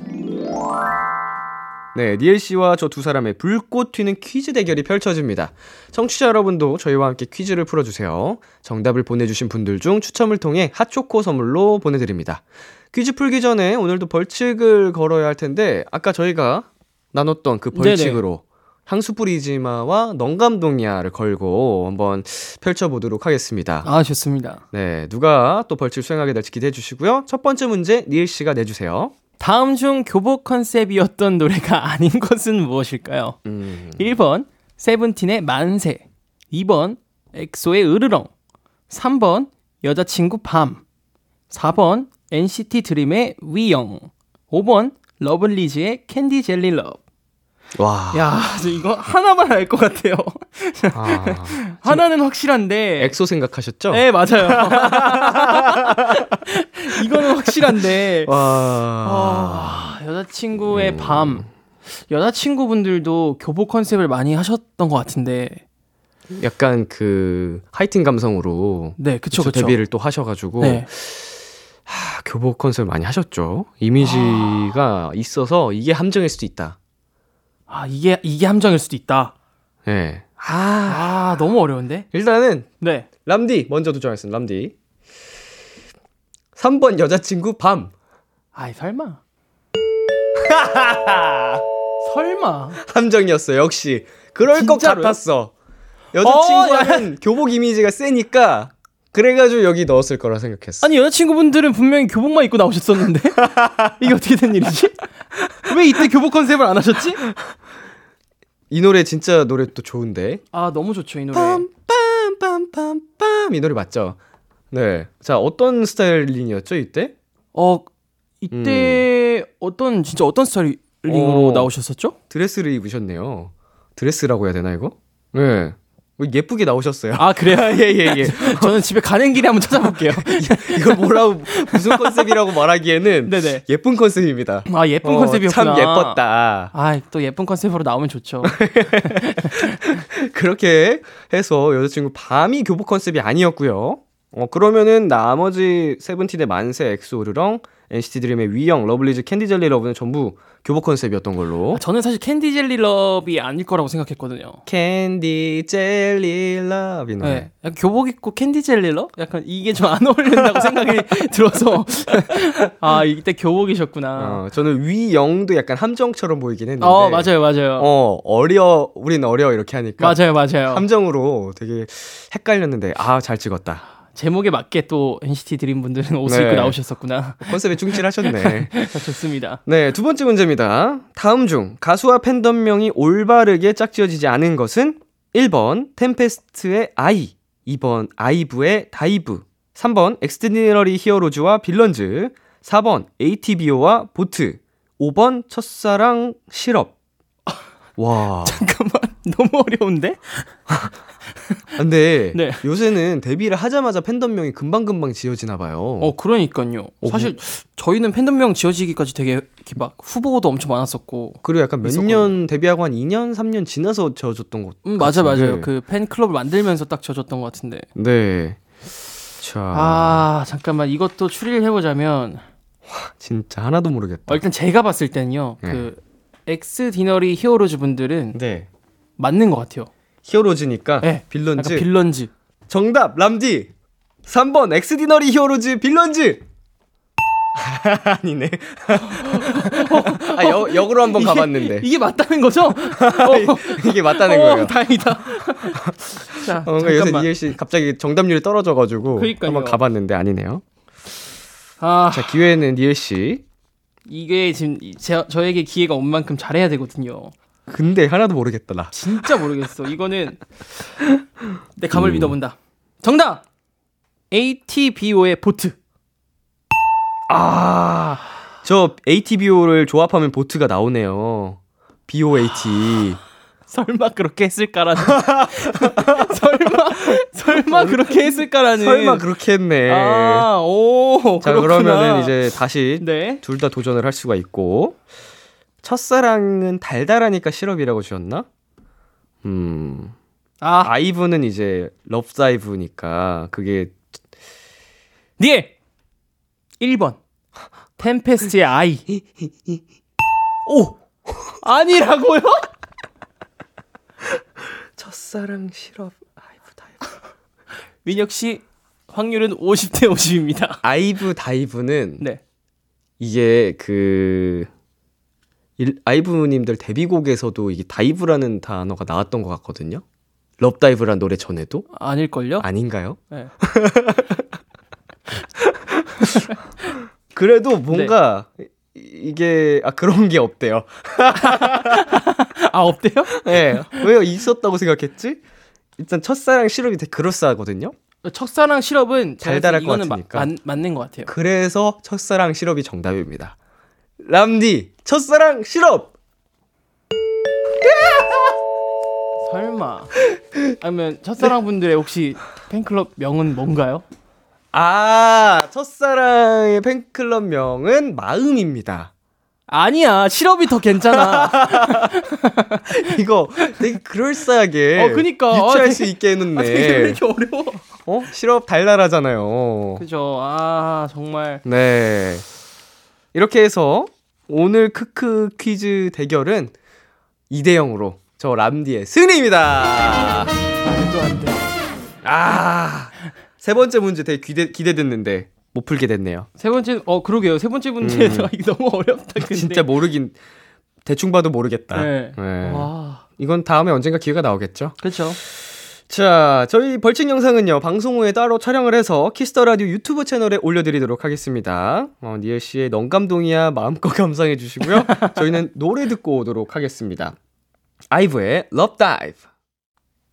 B: 네, 니엘 씨와 저 두 사람의 불꽃 튀는 퀴즈 대결이 펼쳐집니다. 청취자 여러분도 저희와 함께 퀴즈를 풀어주세요. 정답을 보내주신 분들 중 추첨을 통해 핫초코 선물로 보내드립니다. 퀴즈 풀기 전에 오늘도 벌칙을 걸어야 할 텐데, 아까 저희가 나눴던 그 벌칙으로 향수 뿌리지마와 넌감동이야를 걸고 한번 펼쳐보도록 하겠습니다.
C: 아, 좋습니다.
B: 네, 누가 또 벌칙 수행하게 될지 기대해 주시고요. 첫 번째 문제 니엘 씨가 내주세요.
C: 다음 중 교복 컨셉이었던 노래가 아닌 것은 무엇일까요?
B: 음,
C: 1번 세븐틴의 만세. 2번 엑소의 으르렁. 3번 여자친구 밤. 4번 NCT 드림의 위영. 5번 러블리즈의 Candy Jelly Love
B: 와.
C: 야, 저 이거 하나만 알 것 같아요.
B: 아,
C: 하나는 확실한데.
B: 엑소 생각하셨죠?
C: 네, 맞아요. 이거는 확실한데.
B: 와.
C: 아, 여자친구의 밤. 여자친구분들도 교복 컨셉을 많이 하셨던 것 같은데.
B: 약간 그 하이틴 감성으로
C: 네, 그쵸,
B: 그쵸. 데뷔를 또 하셔가지고
C: 네.
B: 하, 교복 컨셉 많이 하셨죠. 이미지가 있어서 이게 함정일 수도 있다.
C: 아, 이게, 이게 함정일 수도 있다.
B: 예. 아,
C: 아, 너무 어려운데?
B: 일단은
C: 네.
B: 람디 먼저 도전하겠습니다. 람디. 3번 여자친구 밤.
C: 아이, 설마. 설마.
B: 함정이었어. 역시 그럴 것
C: 진짜로요?
B: 같았어. 여자친구는 교복 이미지가 세니까 그래가지고 여기 넣었을 거라 생각했어.
C: 아니, 여자친구분들은 분명히 교복만 입고 나오셨었는데? 이게 어떻게 된 일이지? 왜 이때 교복 컨셉을 안 하셨지?
B: 이 노래 진짜 노래 또 좋은데.
C: 아, 너무 좋죠, 이 노래.
B: 빰빰빰빰빰 이 노래 맞죠? 네. 자 어떤 스타일링이었죠 이때?
C: 어, 이때 어떤, 진짜 어떤 스타일링으로
B: 어.
C: 나오셨었죠?
B: 드레스를 입으셨네요. 드레스라고 해야 되나 이거? 네. 예쁘게 나오셨어요.
C: 아, 그래요?
B: 예예 예.
C: 저는 집에 가는 길에 한번 찾아볼게요.
B: 이걸 뭐라고 무슨 컨셉이라고 말하기에는
C: 네네.
B: 예쁜 컨셉입니다.
C: 아, 예쁜
B: 어,
C: 컨셉이었구나.
B: 참 예뻤다.
C: 아, 또 예쁜 컨셉으로 나오면 좋죠.
B: 그렇게 해서 여자친구 밤이 교복 컨셉이 아니었고요. 어 그러면은 나머지 세븐틴의 만세, 엑소 으르렁, NCT 드림의 We Young, 러블리즈, Candy Jelly Love는 전부 교복 컨셉이었던 걸로.
C: 아, 저는 사실 Candy Jelly Love이 아닐 거라고 생각했거든요.
B: Candy Jelly Love 이 노래.
C: 네. 약간 교복 입고 Candy Jelly Love? 약간 이게 좀 안 어울린다고 생각이 들어서 아, 이때 교복이셨구나.
B: 어, 저는 We Young도 약간 함정처럼 보이긴 했는데.
C: 어, 맞아요, 맞아요.
B: 어, 어려, 우린 어려 이렇게 하니까.
C: 맞아요, 맞아요.
B: 함정으로 되게 헷갈렸는데 아 잘 찍었다.
C: 제목에 맞게 또 NCT 드림 분들은 옷을
B: 네.
C: 입고 나오셨었구나.
B: 컨셉에 충실하셨네.
C: 좋습니다.
B: 네, 두 번째 문제입니다. 다음 중 가수와 팬덤명이 올바르게 짝지어지지 않은 것은 1번 템페스트의 아이, 2번 아이브의 다이브, 3번 엑스디너리 히어로즈와 빌런즈, 4번 ATBO와 보트, 5번 첫사랑 시럽. 와.
C: 잠깐만, 너무 어려운데?
B: 근데
C: 네.
B: 요새는 데뷔를 하자마자 팬덤명이 금방금방 지어지나 봐요.
C: 어, 그러니까요. 사실 저희는 팬덤명 지어지기까지 되게 막 후보도 엄청 많았었고.
B: 그리고 약간 몇. 년 데뷔하고 한 2년, 3년 지나서 지어졌던 것
C: 음, 맞아. 맞아요. 그 팬클럽을 만들면서 딱 지어졌던 것 같은데.
B: 네. 자,
C: 아, 잠깐만. 이것도 추리를 해보자면,
B: 진짜 하나도 모르겠다.
C: 어, 일단 제가 봤을 때는요,
B: 네.
C: 그, 엑스디너리 히어로즈 분들은
B: 네.
C: 맞는 것 같아요.
B: 히어로즈니까
C: 네.
B: 빌런즈.
C: 빌런즈.
B: 정답 람디. 3번 엑스디너리 히어로즈 빌런즈. 아니네. 아, 역, 역으로 한번 가봤는데.
C: 이게 맞다는 거죠? 어,
B: 이게 맞다는
C: 어,
B: 거예요.
C: 다행이다. 자,
B: 어, 그러니까 요새. 니엘 씨 갑자기 정답률이 떨어져가지고
C: 그러니까요.
B: 한번 가봤는데 아니네요.
C: 아,
B: 자 기회는 니엘 씨.
C: 이게 지금 이- 제, 저에게 기회가 온 만큼 잘해야 되거든요.
B: 근데 하나도 모르겠다 나.
C: 진짜 모르겠어. 이거는 내 감을
B: 음.
C: 믿어본다. 정답! ATBO의 보트.
B: 아, 저 ATBO를 조합하면 보트가 나오네요. BOAT.
C: 설마 그렇게 했을까라는. 설마, 설마 그렇게 했을까라는.
B: 설마 그렇게 했네.
C: 아, 오,
B: 자,
C: 그렇구나.
B: 그러면은 이제 다시
C: 네.
B: 둘 다 도전을 할 수가 있고. 첫사랑은 달달하니까 시럽이라고 지었나? 음.
C: 아,
B: 아이브는 이제 Love Dive니까 그게
C: 니엘! 1번. 템페스트의 아이. 오! 아니라고요?
B: 첫사랑 시럽 아이브 다이브.
C: 민혁 씨, 확률은 50대 50입니다.
B: 아이브 다이브는
C: 네.
B: 이게 그 일, 아이브님들 데뷔곡에서도 이게 다이브라는 단어가 나왔던 것 같거든요. 럽다이브란 노래 전에도
C: 아닐걸요?
B: 아닌가요?
C: 네.
B: 그래도 뭔가 이- 이게 아 그런 게 없대요.
C: 아, 없대요?
B: 예. 왜 있었다고 생각했지? 일단 첫사랑 시럽이 되게 그럴싸하거든요.
C: 첫사랑 시럽은
B: 달달할 것
C: 마-
B: 같으니까.
C: 맞, 맞는 것 같아요.
B: 그래서 첫사랑 시럽이 정답입니다. 람디 첫사랑 시럽.
C: 설마. 아니면 첫사랑 분들의 혹시 팬클럽 명은 뭔가요?
B: 아, 첫사랑의 팬클럽 명은 마음입니다.
C: 아니야, 실업이 더 괜찮아.
B: 이거 되게 그럴싸하게
C: 어, 그니까.
B: 유추할
C: 아,
B: 수 있게 해놓네.
C: 아, 되게 왜 이렇게 어려워?
B: 어? 실업 달달하잖아요.
C: 그죠. 아, 정말.
B: 네. 이렇게 해서 오늘 크크 퀴즈 대결은 2대 0으로 저 람디의 승리입니다.
C: 말도 안 돼.
B: 아. 세 번째 문제 되게 기대, 기대됐는데 못 풀게 됐네요.
C: 세 번째, 어, 그러게요. 세 번째 문제에서
B: 음.
C: 너무 어렵다. 근데.
B: 진짜 모르긴 대충 봐도 모르겠다.
C: 네.
B: 네.
C: 와.
B: 이건 다음에 언젠가 기회가 나오겠죠.
C: 그렇죠.
B: 자, 저희 벌칙 영상은요, 방송 후에 따로 촬영을 해서 Kiss the Radio 유튜브 채널에 올려드리도록 하겠습니다. 어, 니엘 씨의 넌 감동이야 마음껏 감상해 주시고요. 저희는 노래 듣고 오도록 하겠습니다. 아이브의 Love Dive.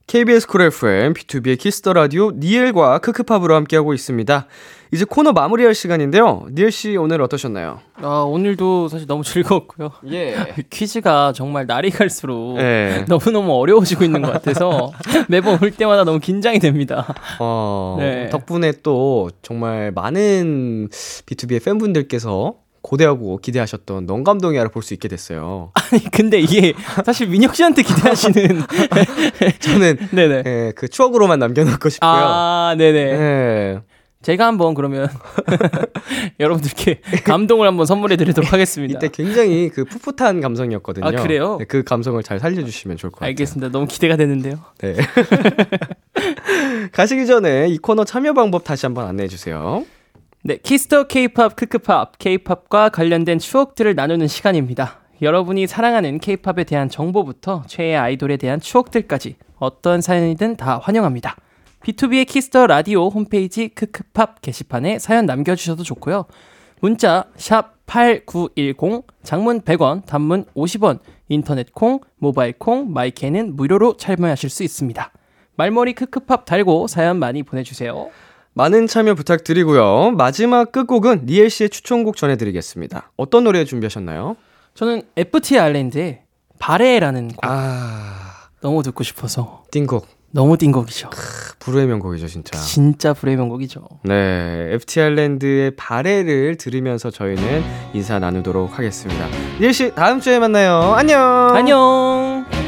B: KBS 쿨 FM, B2B의 키스터 라디오 니엘과 크크팝으로 함께하고 있습니다. 이제 코너 마무리할 시간인데요. 니엘 씨 오늘 어떠셨나요?
C: 아, 오늘도 사실 너무 즐거웠고요.
B: 예.
C: 퀴즈가 정말 날이 갈수록
B: 네.
C: 너무너무 어려워지고 있는 것 같아서 매번 올 때마다 너무 긴장이 됩니다.
B: 어,
C: 네.
B: 덕분에 또 정말 많은 B2B의 팬분들께서 고대하고 기대하셨던 넌감동이야를 볼 수 있게 됐어요.
C: 아니, 근데 이게 사실 민혁 씨한테 기대하시는.
B: 저는
C: 네네.
B: 예, 그 추억으로만 남겨놓고 싶고요.
C: 아, 네네.
B: 예.
C: 제가 한번 그러면 여러분들께 감동을 한번 선물해 드리도록 하겠습니다.
B: 이때 굉장히 그 풋풋한 감성이었거든요.
C: 아, 그래요?
B: 네, 그 감성을 잘 살려주시면 좋을 것 같아요.
C: 알겠습니다. 너무 기대가 되는데요.
B: 네. 가시기 전에 이 코너 참여 방법 다시 한번 안내해 주세요.
C: 네, Kiss the 케이팝 크크팝 케이팝과 관련된 추억들을 나누는 시간입니다. 여러분이 사랑하는 케이팝에 대한 정보부터 최애 아이돌에 대한 추억들까지 어떤 사연이든 다 환영합니다. B2B의 키스터 라디오 홈페이지 크크팝 게시판에 사연 남겨 주셔도 좋고요. 문자 샵 8910, 장문 100원, 단문 50원, 인터넷 콩, 모바일 콩, 마이 K는 무료로 참여하실 수 있습니다. 말머리 크크팝 달고 사연 많이 보내주세요.
B: 많은 참여 부탁드리고요. 마지막 끝곡은 니엘 씨의 추천곡 전해드리겠습니다. 어떤 노래 준비하셨나요?
C: 저는 FT 아일랜드의 바래라는 곡
B: 아,
C: 너무 듣고 싶어서
B: 띵곡.
C: 너무 띵곡이죠.
B: 불후의 명곡이죠, 진짜.
C: 진짜 불의 명곡이죠.
B: 네, FT 아일랜드의 바레를 들으면서 저희는 인사 나누도록 하겠습니다. 리엘 씨, 다음 주에 만나요. 안녕.
C: 안녕.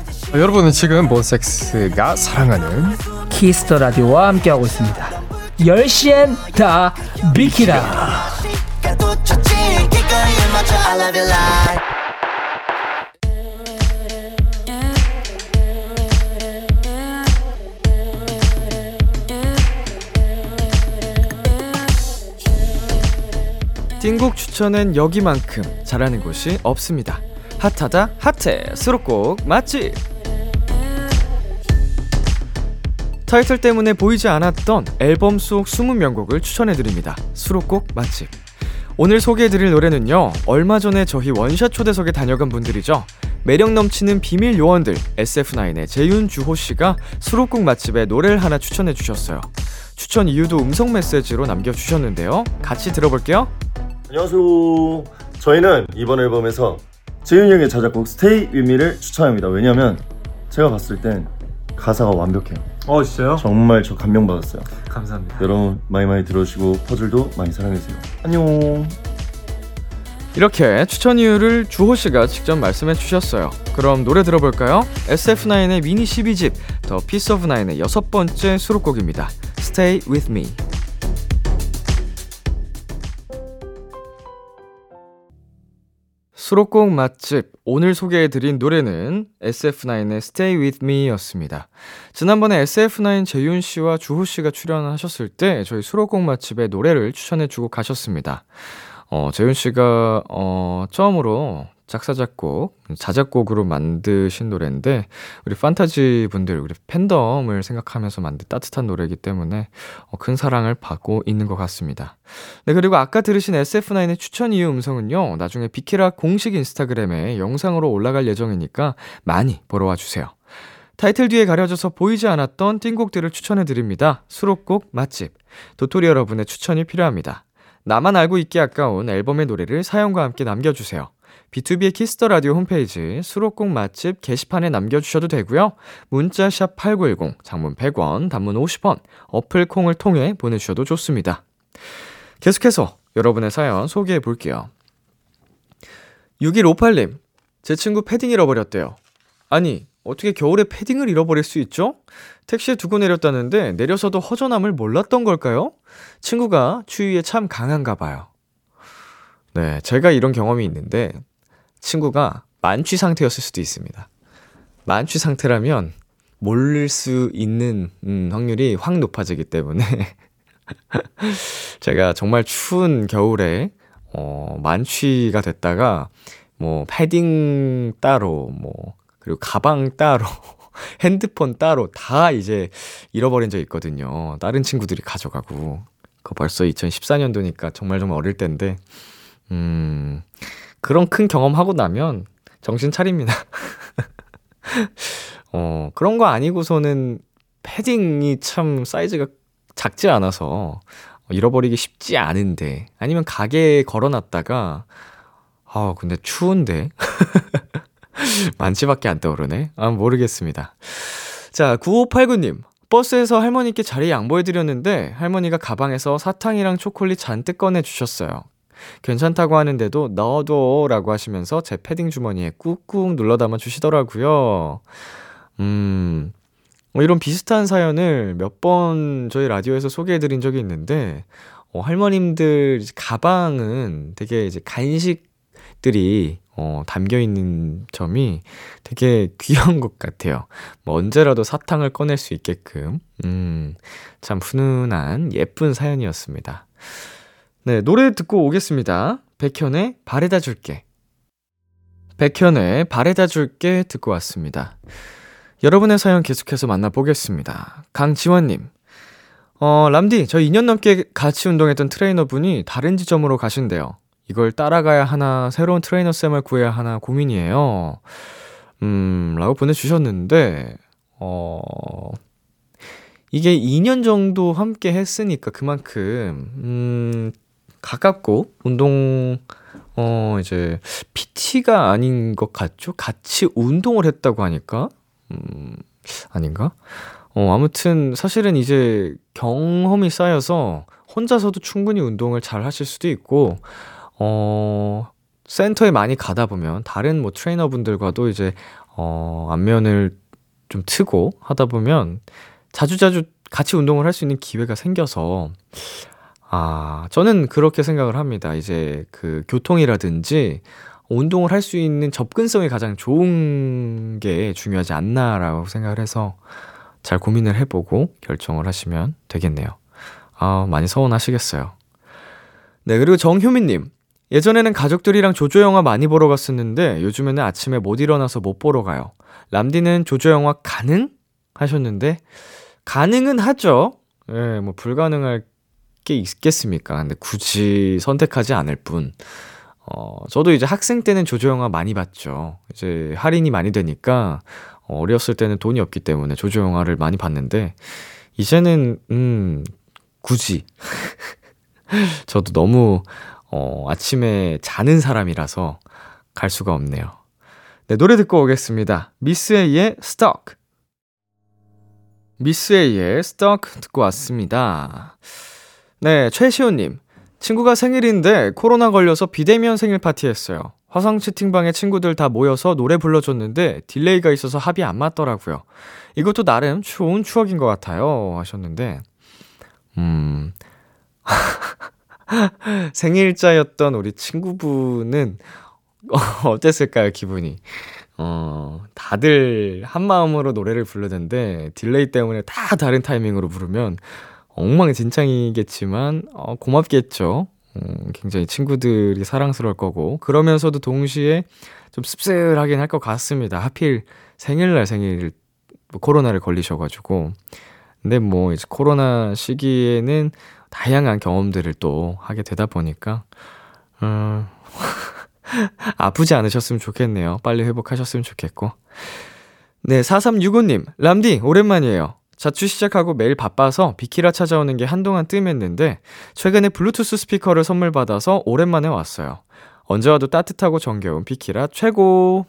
D: 어, 여러분은 지금 몬섹스가 사랑하는
E: Kiss the Radio와 함께하고 있습니다. 10시엔 다 비키라.
B: 띵곡 추천은 여기만큼 잘하는 곳이 없습니다. 핫하다 핫해 수록곡 맛집 타이틀 때문에 보이지 않았던 앨범 속 20명곡을 추천해드립니다. 수록곡 맛집 오늘 소개해드릴 노래는요 얼마 전에 저희 원샷 초대석에 다녀간 분들이죠 매력 넘치는 비밀 요원들 SF9의 재윤 주호 씨가 수록곡 맛집에 노래를 하나 추천해 주셨어요 추천 이유도 음성 메시지로 남겨 주셨는데요 같이 들어볼게요
F: 안녕하세요. 저희는 이번 앨범에서 재윤이 형의 자작곡 With Me를 추천합니다. 왜냐면 제가 봤을 땐 가사가 완벽해요.
D: 어 진짜요?
F: 정말 저 감명받았어요.
D: 감사합니다.
F: 여러분 많이 많이 들어주시고 퍼즐도 많이 사랑해주세요. 안녕.
B: 이렇게 추천 이유를 주호 씨가 직접 말씀해 주셨어요. 그럼 노래 들어볼까요? SF9의 미니 12집 The Piece of Nine의 여섯 번째 수록곡입니다. Stay with me. 수록곡 맛집 오늘 소개해드린 노래는 SF9의 Stay With Me였습니다. 지난번에 SF9 재윤 씨와 주호 씨가 출연하셨을 때 저희 수록곡 맛집의 노래를 추천해주고 가셨습니다. 어, 재윤 씨가 어, 처음으로 작사 작곡 자작곡으로 만드신 노래인데 우리 판타지 분들 우리 팬덤을 생각하면서 만든 따뜻한 노래이기 때문에 어, 큰 사랑을 받고 있는 것 같습니다. 네 그리고 아까 들으신 SF9의 추천 이유 음성은요 나중에 비키라 공식 인스타그램에 영상으로 올라갈 예정이니까 많이 보러 와주세요. 타이틀 뒤에 가려져서 보이지 않았던 띵곡들을 추천해 드립니다. 수록곡 맛집 도토리 여러분의 추천이 필요합니다. 나만 알고 있기 아까운 앨범의 노래를 사연과 함께 남겨주세요. B2B의 키스터 라디오 홈페이지 수록곡 맛집 게시판에 남겨주셔도 되고요. 문자 샵 #8910 장문 100원, 단문 50원, 어플 콩을 통해 보내주셔도 좋습니다. 계속해서 여러분의 사연 소개해 볼게요. 6158님, 제 친구 패딩 잃어버렸대요. 아니, 어떻게 겨울에 패딩을 잃어버릴 수 있죠? 택시에 두고 내렸다는데 내려서도 허전함을 몰랐던 걸까요? 친구가 추위에 참 강한가 봐요. 네, 제가 이런 경험이 있는데 친구가 만취 상태였을 수도 있습니다. 만취 상태라면 모를 수 있는 음, 확률이 확 높아지기 때문에 제가 정말 추운 겨울에 어, 만취가 됐다가 뭐 패딩 따로 뭐 그리고 가방 따로 핸드폰 따로 다 이제 잃어버린 적 있거든요. 다른 친구들이 가져가고. 그거 벌써 2014년도니까 정말 정말 어릴 때인데, 음, 그런 큰 경험하고 나면 정신 차립니다. 어, 그런 거 아니고서는 패딩이 참 사이즈가 작지 않아서 잃어버리기 쉽지 않은데, 아니면 가게에 걸어놨다가, 아, 근데 추운데? 만치밖에 안 떠오르네? 아, 모르겠습니다. 자, 9589님. 버스에서 할머니께 자리 양보해드렸는데, 할머니가 가방에서 사탕이랑 초콜릿 잔뜩 꺼내주셨어요. 괜찮다고 하는데도 넣어둬 라고 하시면서 제 패딩 주머니에 꾹꾹 눌러 담아 주시더라고요. 음, 뭐 이런 비슷한 사연을 몇 번 저희 라디오에서 소개해 드린 적이 있는데, 어, 할머님들 가방은 되게 이제 간식들이 어, 담겨 있는 점이 되게 귀여운 것 같아요. 뭐 언제라도 사탕을 꺼낼 수 있게끔. 음, 참 훈훈한 예쁜 사연이었습니다. 네, 노래 듣고 오겠습니다. 백현의 바래다 줄게. 백현의 바래다 줄게 듣고 왔습니다. 여러분의 사연 계속해서 만나보겠습니다. 강지원님. 어, 람디, 저 2년 넘게 같이 운동했던 트레이너분이 다른 지점으로 가신대요. 이걸 따라가야 하나, 새로운 트레이너 쌤을 구해야 하나 고민이에요. 음, 라고 보내주셨는데, 어, 이게 2년 정도 함께 했으니까 그만큼, 음, 가깝고, 운동, 어, 이제, PT가 아닌 것 같죠? 같이 운동을 했다고 하니까? 음, 아닌가? 어, 아무튼, 사실은 이제 경험이 쌓여서 혼자서도 충분히 운동을 잘 하실 수도 있고, 어, 센터에 많이 가다 보면 다른 뭐 트레이너분들과도 이제, 어, 안면을 좀 트고 하다 보면 자주자주 같이 운동을 할 수 있는 기회가 생겨서, 아, 저는 그렇게 생각을 합니다. 이제 그 교통이라든지 운동을 할 수 있는 접근성이 가장 좋은 게 중요하지 않나라고 생각을 해서 잘 고민을 해보고 결정을 하시면 되겠네요. 아, 많이 서운하시겠어요. 네, 그리고 정효민님. 예전에는 가족들이랑 조조 영화 많이 보러 갔었는데 요즘에는 아침에 못 일어나서 못 보러 가요. 람디는 조조 영화 가능? 하셨는데 가능은 하죠. 예, 네, 뭐 불가능할 게 있겠습니까? 근데 굳이 선택하지 않을 뿐. 어, 저도 이제 학생 때는 조조 영화 많이 봤죠. 이제 할인이 많이 되니까 어렸을 때는 돈이 없기 때문에 조조 영화를 많이 봤는데 이제는 음 굳이 저도 너무 어, 아침에 자는 사람이라서 갈 수가 없네요. 네, 노래 듣고 오겠습니다. miss A의 Stuck. miss A의 Stuck 듣고 왔습니다. 네, 최시호님. 친구가 생일인데 코로나 걸려서 비대면 생일 파티 했어요. 화상 채팅방에 친구들 다 모여서 노래 불러줬는데 딜레이가 있어서 합이 안 맞더라고요. 이것도 나름 좋은 추억인 것 같아요. 하셨는데, 음, 생일자였던 우리 친구분은 어땠을까요, 기분이? 어, 다들 한 마음으로 노래를 부르는데 딜레이 때문에 다 다른 타이밍으로 부르면 엉망진창이겠지만 어, 고맙겠죠. 음, 굉장히 친구들이 사랑스러울 거고 그러면서도 동시에 좀 씁쓸하긴 할 것 같습니다. 하필 생일날 생일 뭐 코로나를 걸리셔가지고 근데 뭐 이제 코로나 시기에는 다양한 경험들을 또 하게 되다 보니까 음, 아프지 않으셨으면 좋겠네요. 빨리 회복하셨으면 좋겠고. 네, 4365님, 람디, 오랜만이에요. 자취 시작하고 매일 바빠서 비키라 찾아오는 게 한동안 뜸했는데, 최근에 블루투스 스피커를 선물 받아서 오랜만에 왔어요. 언제 와도 따뜻하고 정겨운 비키라 최고!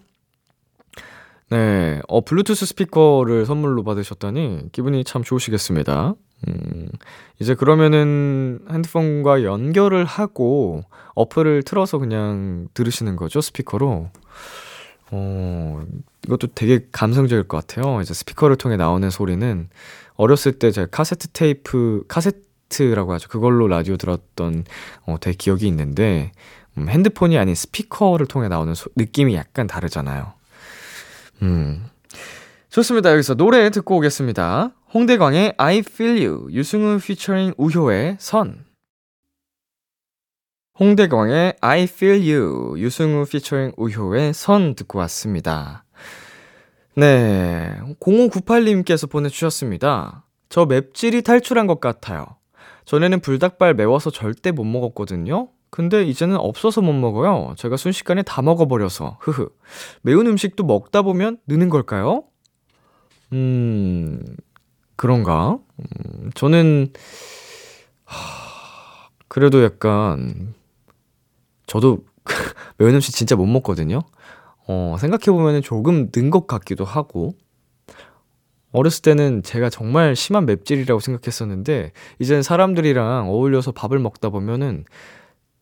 B: 네, 어, 블루투스 스피커를 선물로 받으셨다니 기분이 참 좋으시겠습니다. 음, 이제 그러면은 핸드폰과 연결을 하고 어플을 틀어서 그냥 들으시는 거죠, 스피커로. 어, 이것도 되게 감성적일 것 같아요. 이제 스피커를 통해 나오는 소리는 어렸을 때 제가 카세트 테이프, 카세트라고 하죠. 그걸로 라디오 들었던 어, 되게 기억이 있는데, 음, 핸드폰이 아닌 스피커를 통해 나오는 소, 느낌이 약간 다르잖아요. 음. 좋습니다. 여기서 노래 듣고 오겠습니다. 홍대광의 I Feel You, 유승우 피처링 우효의 선. 홍대광의 I Feel You, 유승우 피처링 우효의 선 듣고 왔습니다. 네, 0598님께서 보내주셨습니다. 저 맵찔이 탈출한 것 같아요. 전에는 불닭발 매워서 절대 못 먹었거든요. 근데 이제는 없어서 못 먹어요. 제가 순식간에 다 먹어버려서. 흐흐. 매운 음식도 먹다 보면 느는 걸까요? 음, 그런가? 음, 저는, 하, 그래도 약간, 저도 매운 음식 진짜 못 먹거든요? 어, 생각해보면 조금 는 것 같기도 하고, 어렸을 때는 제가 정말 심한 맵찔이라고 생각했었는데, 이제는 사람들이랑 어울려서 밥을 먹다 보면은,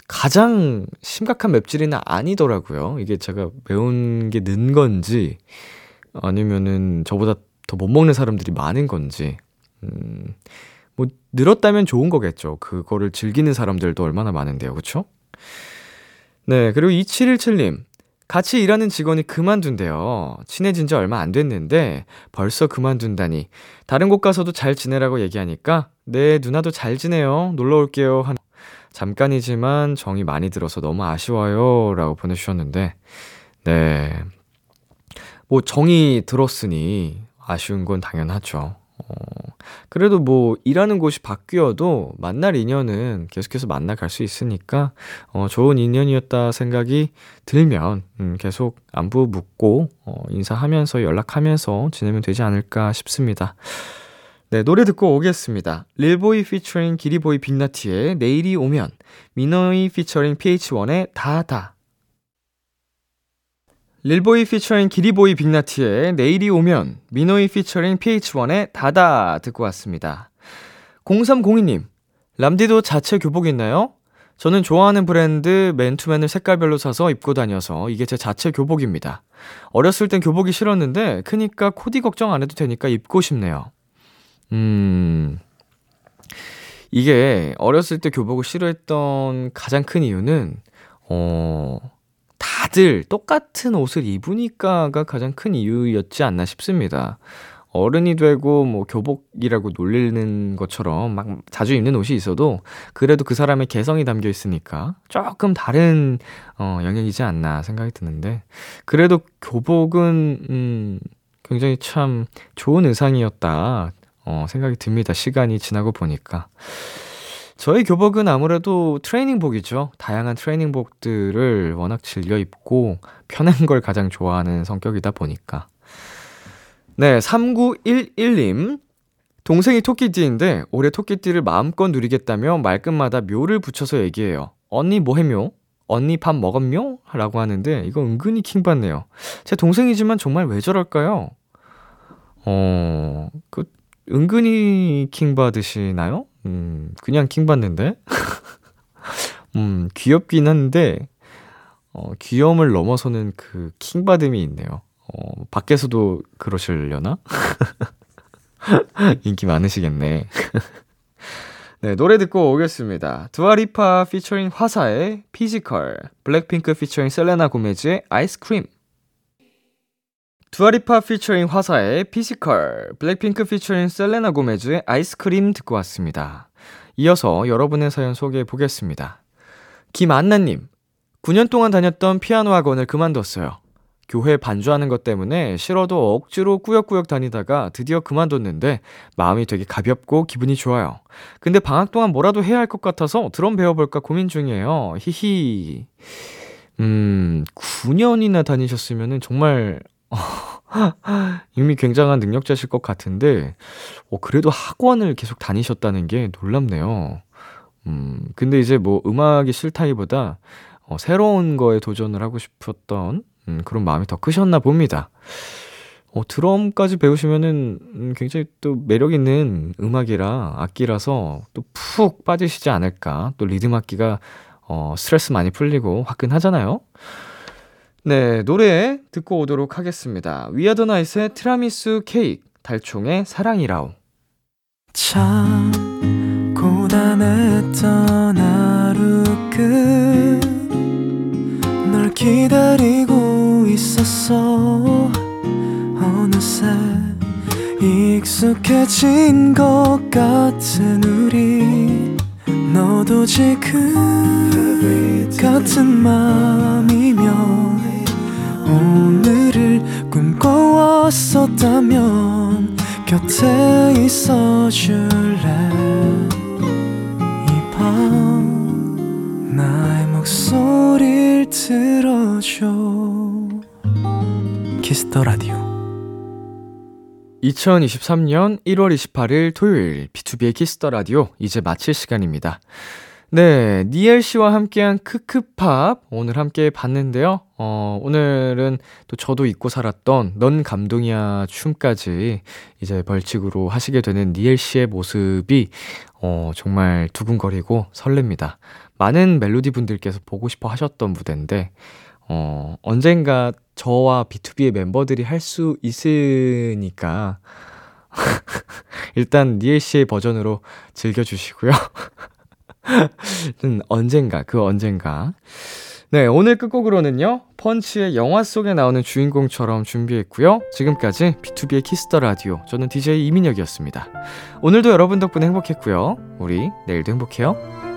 B: 가장 심각한 맵찔이는 아니더라고요. 이게 제가 매운 게 는 건지, 아니면은 저보다 더 못 먹는 사람들이 많은 건지, 음, 뭐, 늘었다면 좋은 거겠죠. 그거를 즐기는 사람들도 얼마나 많은데요. 그쵸? 네, 그리고 2717님. 같이 일하는 직원이 그만둔대요. 친해진 지 얼마 안 됐는데 벌써 그만둔다니. 다른 곳 가서도 잘 지내라고 얘기하니까 네, 누나도 잘 지내요. 놀러 올게요. 한 잠깐이지만 정이 많이 들어서 너무 아쉬워요. 라고 보내주셨는데, 네. 뭐 정이 들었으니 아쉬운 건 당연하죠. 어, 그래도 뭐 일하는 곳이 바뀌어도 만날 인연은 계속해서 만나 갈 수 있으니까 어, 좋은 인연이었다 생각이 들면 음, 계속 안부 묻고 어, 인사하면서 연락하면서 지내면 되지 않을까 싶습니다. 네, 노래 듣고 오겠습니다. 릴보이 피처링 기리보이 빅나티의 내일이 오면 미노이 피처링 pH-1의 다다 릴보이 피처링 기리보이 빅나티의 내일이 오면 미노이 피처링 pH-1의 다다 듣고 왔습니다. 0302님 람디도 자체 교복 있나요? 저는 좋아하는 브랜드 맨투맨을 색깔별로 사서 입고 다녀서 이게 제 자체 교복입니다. 어렸을 땐 교복이 싫었는데 크니까 코디 걱정 안 해도 되니까 입고 싶네요. 음... 이게 어렸을 때 교복을 싫어했던 가장 큰 이유는 어... 다들 똑같은 옷을 입으니까가 가장 큰 이유였지 않나 싶습니다. 어른이 되고 뭐 교복이라고 놀리는 것처럼 막 자주 입는 옷이 있어도 그래도 그 사람의 개성이 담겨 있으니까 조금 다른 어 영역이지 않나 생각이 드는데 그래도 교복은 음 굉장히 참 좋은 의상이었다 어 생각이 듭니다. 시간이 지나고 보니까. 저희 교복은 아무래도 트레이닝복이죠. 다양한 트레이닝복들을 워낙 즐겨 입고 편한 걸 가장 좋아하는 성격이다 보니까. 네, 3911님. 동생이 토끼띠인데 올해 토끼띠를 마음껏 누리겠다며 말끝마다 묘를 붙여서 얘기해요. 언니 뭐 해 묘? 언니 밥 먹었묘? 라고 하는데 이거 은근히 킹받네요. 제 동생이지만 정말 왜 저럴까요? 어, 그 은근히 킹 받으시나요? 음, 그냥 킹 받는데? 음, 귀엽긴 한데, 어, 귀여움을 넘어서는 그 킹받음이 있네요. 어, 밖에서도 그러시려나? 인기 많으시겠네. 네, 노래 듣고 오겠습니다. 두아 리파 피처링 화사의 Physical, 블랙핑크 피처링 셀레나 고메즈의 Ice Cream. 두아 리파 피처링 화사의 Physical, 블랙핑크 피처링 셀레나 고메즈의 Ice Cream 듣고 왔습니다. 이어서 여러분의 사연 소개해 보겠습니다. 김안나님, 9년 동안 다녔던 피아노 학원을 그만뒀어요. 교회 반주하는 것 때문에 싫어도 억지로 꾸역꾸역 다니다가 드디어 그만뒀는데 마음이 되게 가볍고 기분이 좋아요. 근데 방학 동안 뭐라도 해야 할 것 같아서 드럼 배워볼까 고민 중이에요. 히히. 음, 9년이나 다니셨으면은 정말, 이미 굉장한 능력자실 것 같은데, 어, 그래도 학원을 계속 다니셨다는 게 놀랍네요. 음, 근데 이제 뭐 음악이 싫다기보다, 어, 새로운 거에 도전을 하고 싶었던 음, 그런 마음이 더 크셨나 봅니다. 어, 드럼까지 배우시면은 음, 굉장히 또 매력 있는 음악이라 악기라서 또 푹 빠지시지 않을까. 또 리듬 악기가 어, 스트레스 많이 풀리고 화끈하잖아요. 네, 노래 듣고 오도록 하겠습니다. 위아더나잇의 티라미수 케이크, 달총의 사랑이라오.
G: 참 고단했던 하루 끝널 기다리고 있었어 어느새 익숙해진 것 같은 우리 너도 지금 같은 맘이면 오늘을 꿈꿔왔었다면 곁에 있어 줄래? 이 밤 나의 목소리를 들어줘. Kiss the Radio.
B: 2023년 1월 28일 토요일 B2B의 키스터 라디오 이제 마칠 시간입니다. 네, 니엘 씨와 함께한 크크팝 오늘 함께 봤는데요. 어, 오늘은 또 저도 잊고 살았던 넌 감동이야 춤까지 이제 벌칙으로 하시게 되는 니엘 씨의 모습이 어, 정말 두근거리고 설렙니다. 많은 멜로디 분들께서 보고 싶어 하셨던 무대인데 어, 언젠가 저와 B2B의 멤버들이 할 수 있으니까 일단 니엘 씨의 버전으로 즐겨주시고요. 음, 언젠가, 그 언젠가. 네, 오늘 끝곡으로는요, 펀치의 영화 속에 나오는 주인공처럼 준비했고요. 지금까지 B2B의 키스터 라디오. 저는 DJ 이민혁이었습니다. 오늘도 여러분 덕분에 행복했고요. 우리 내일도 행복해요.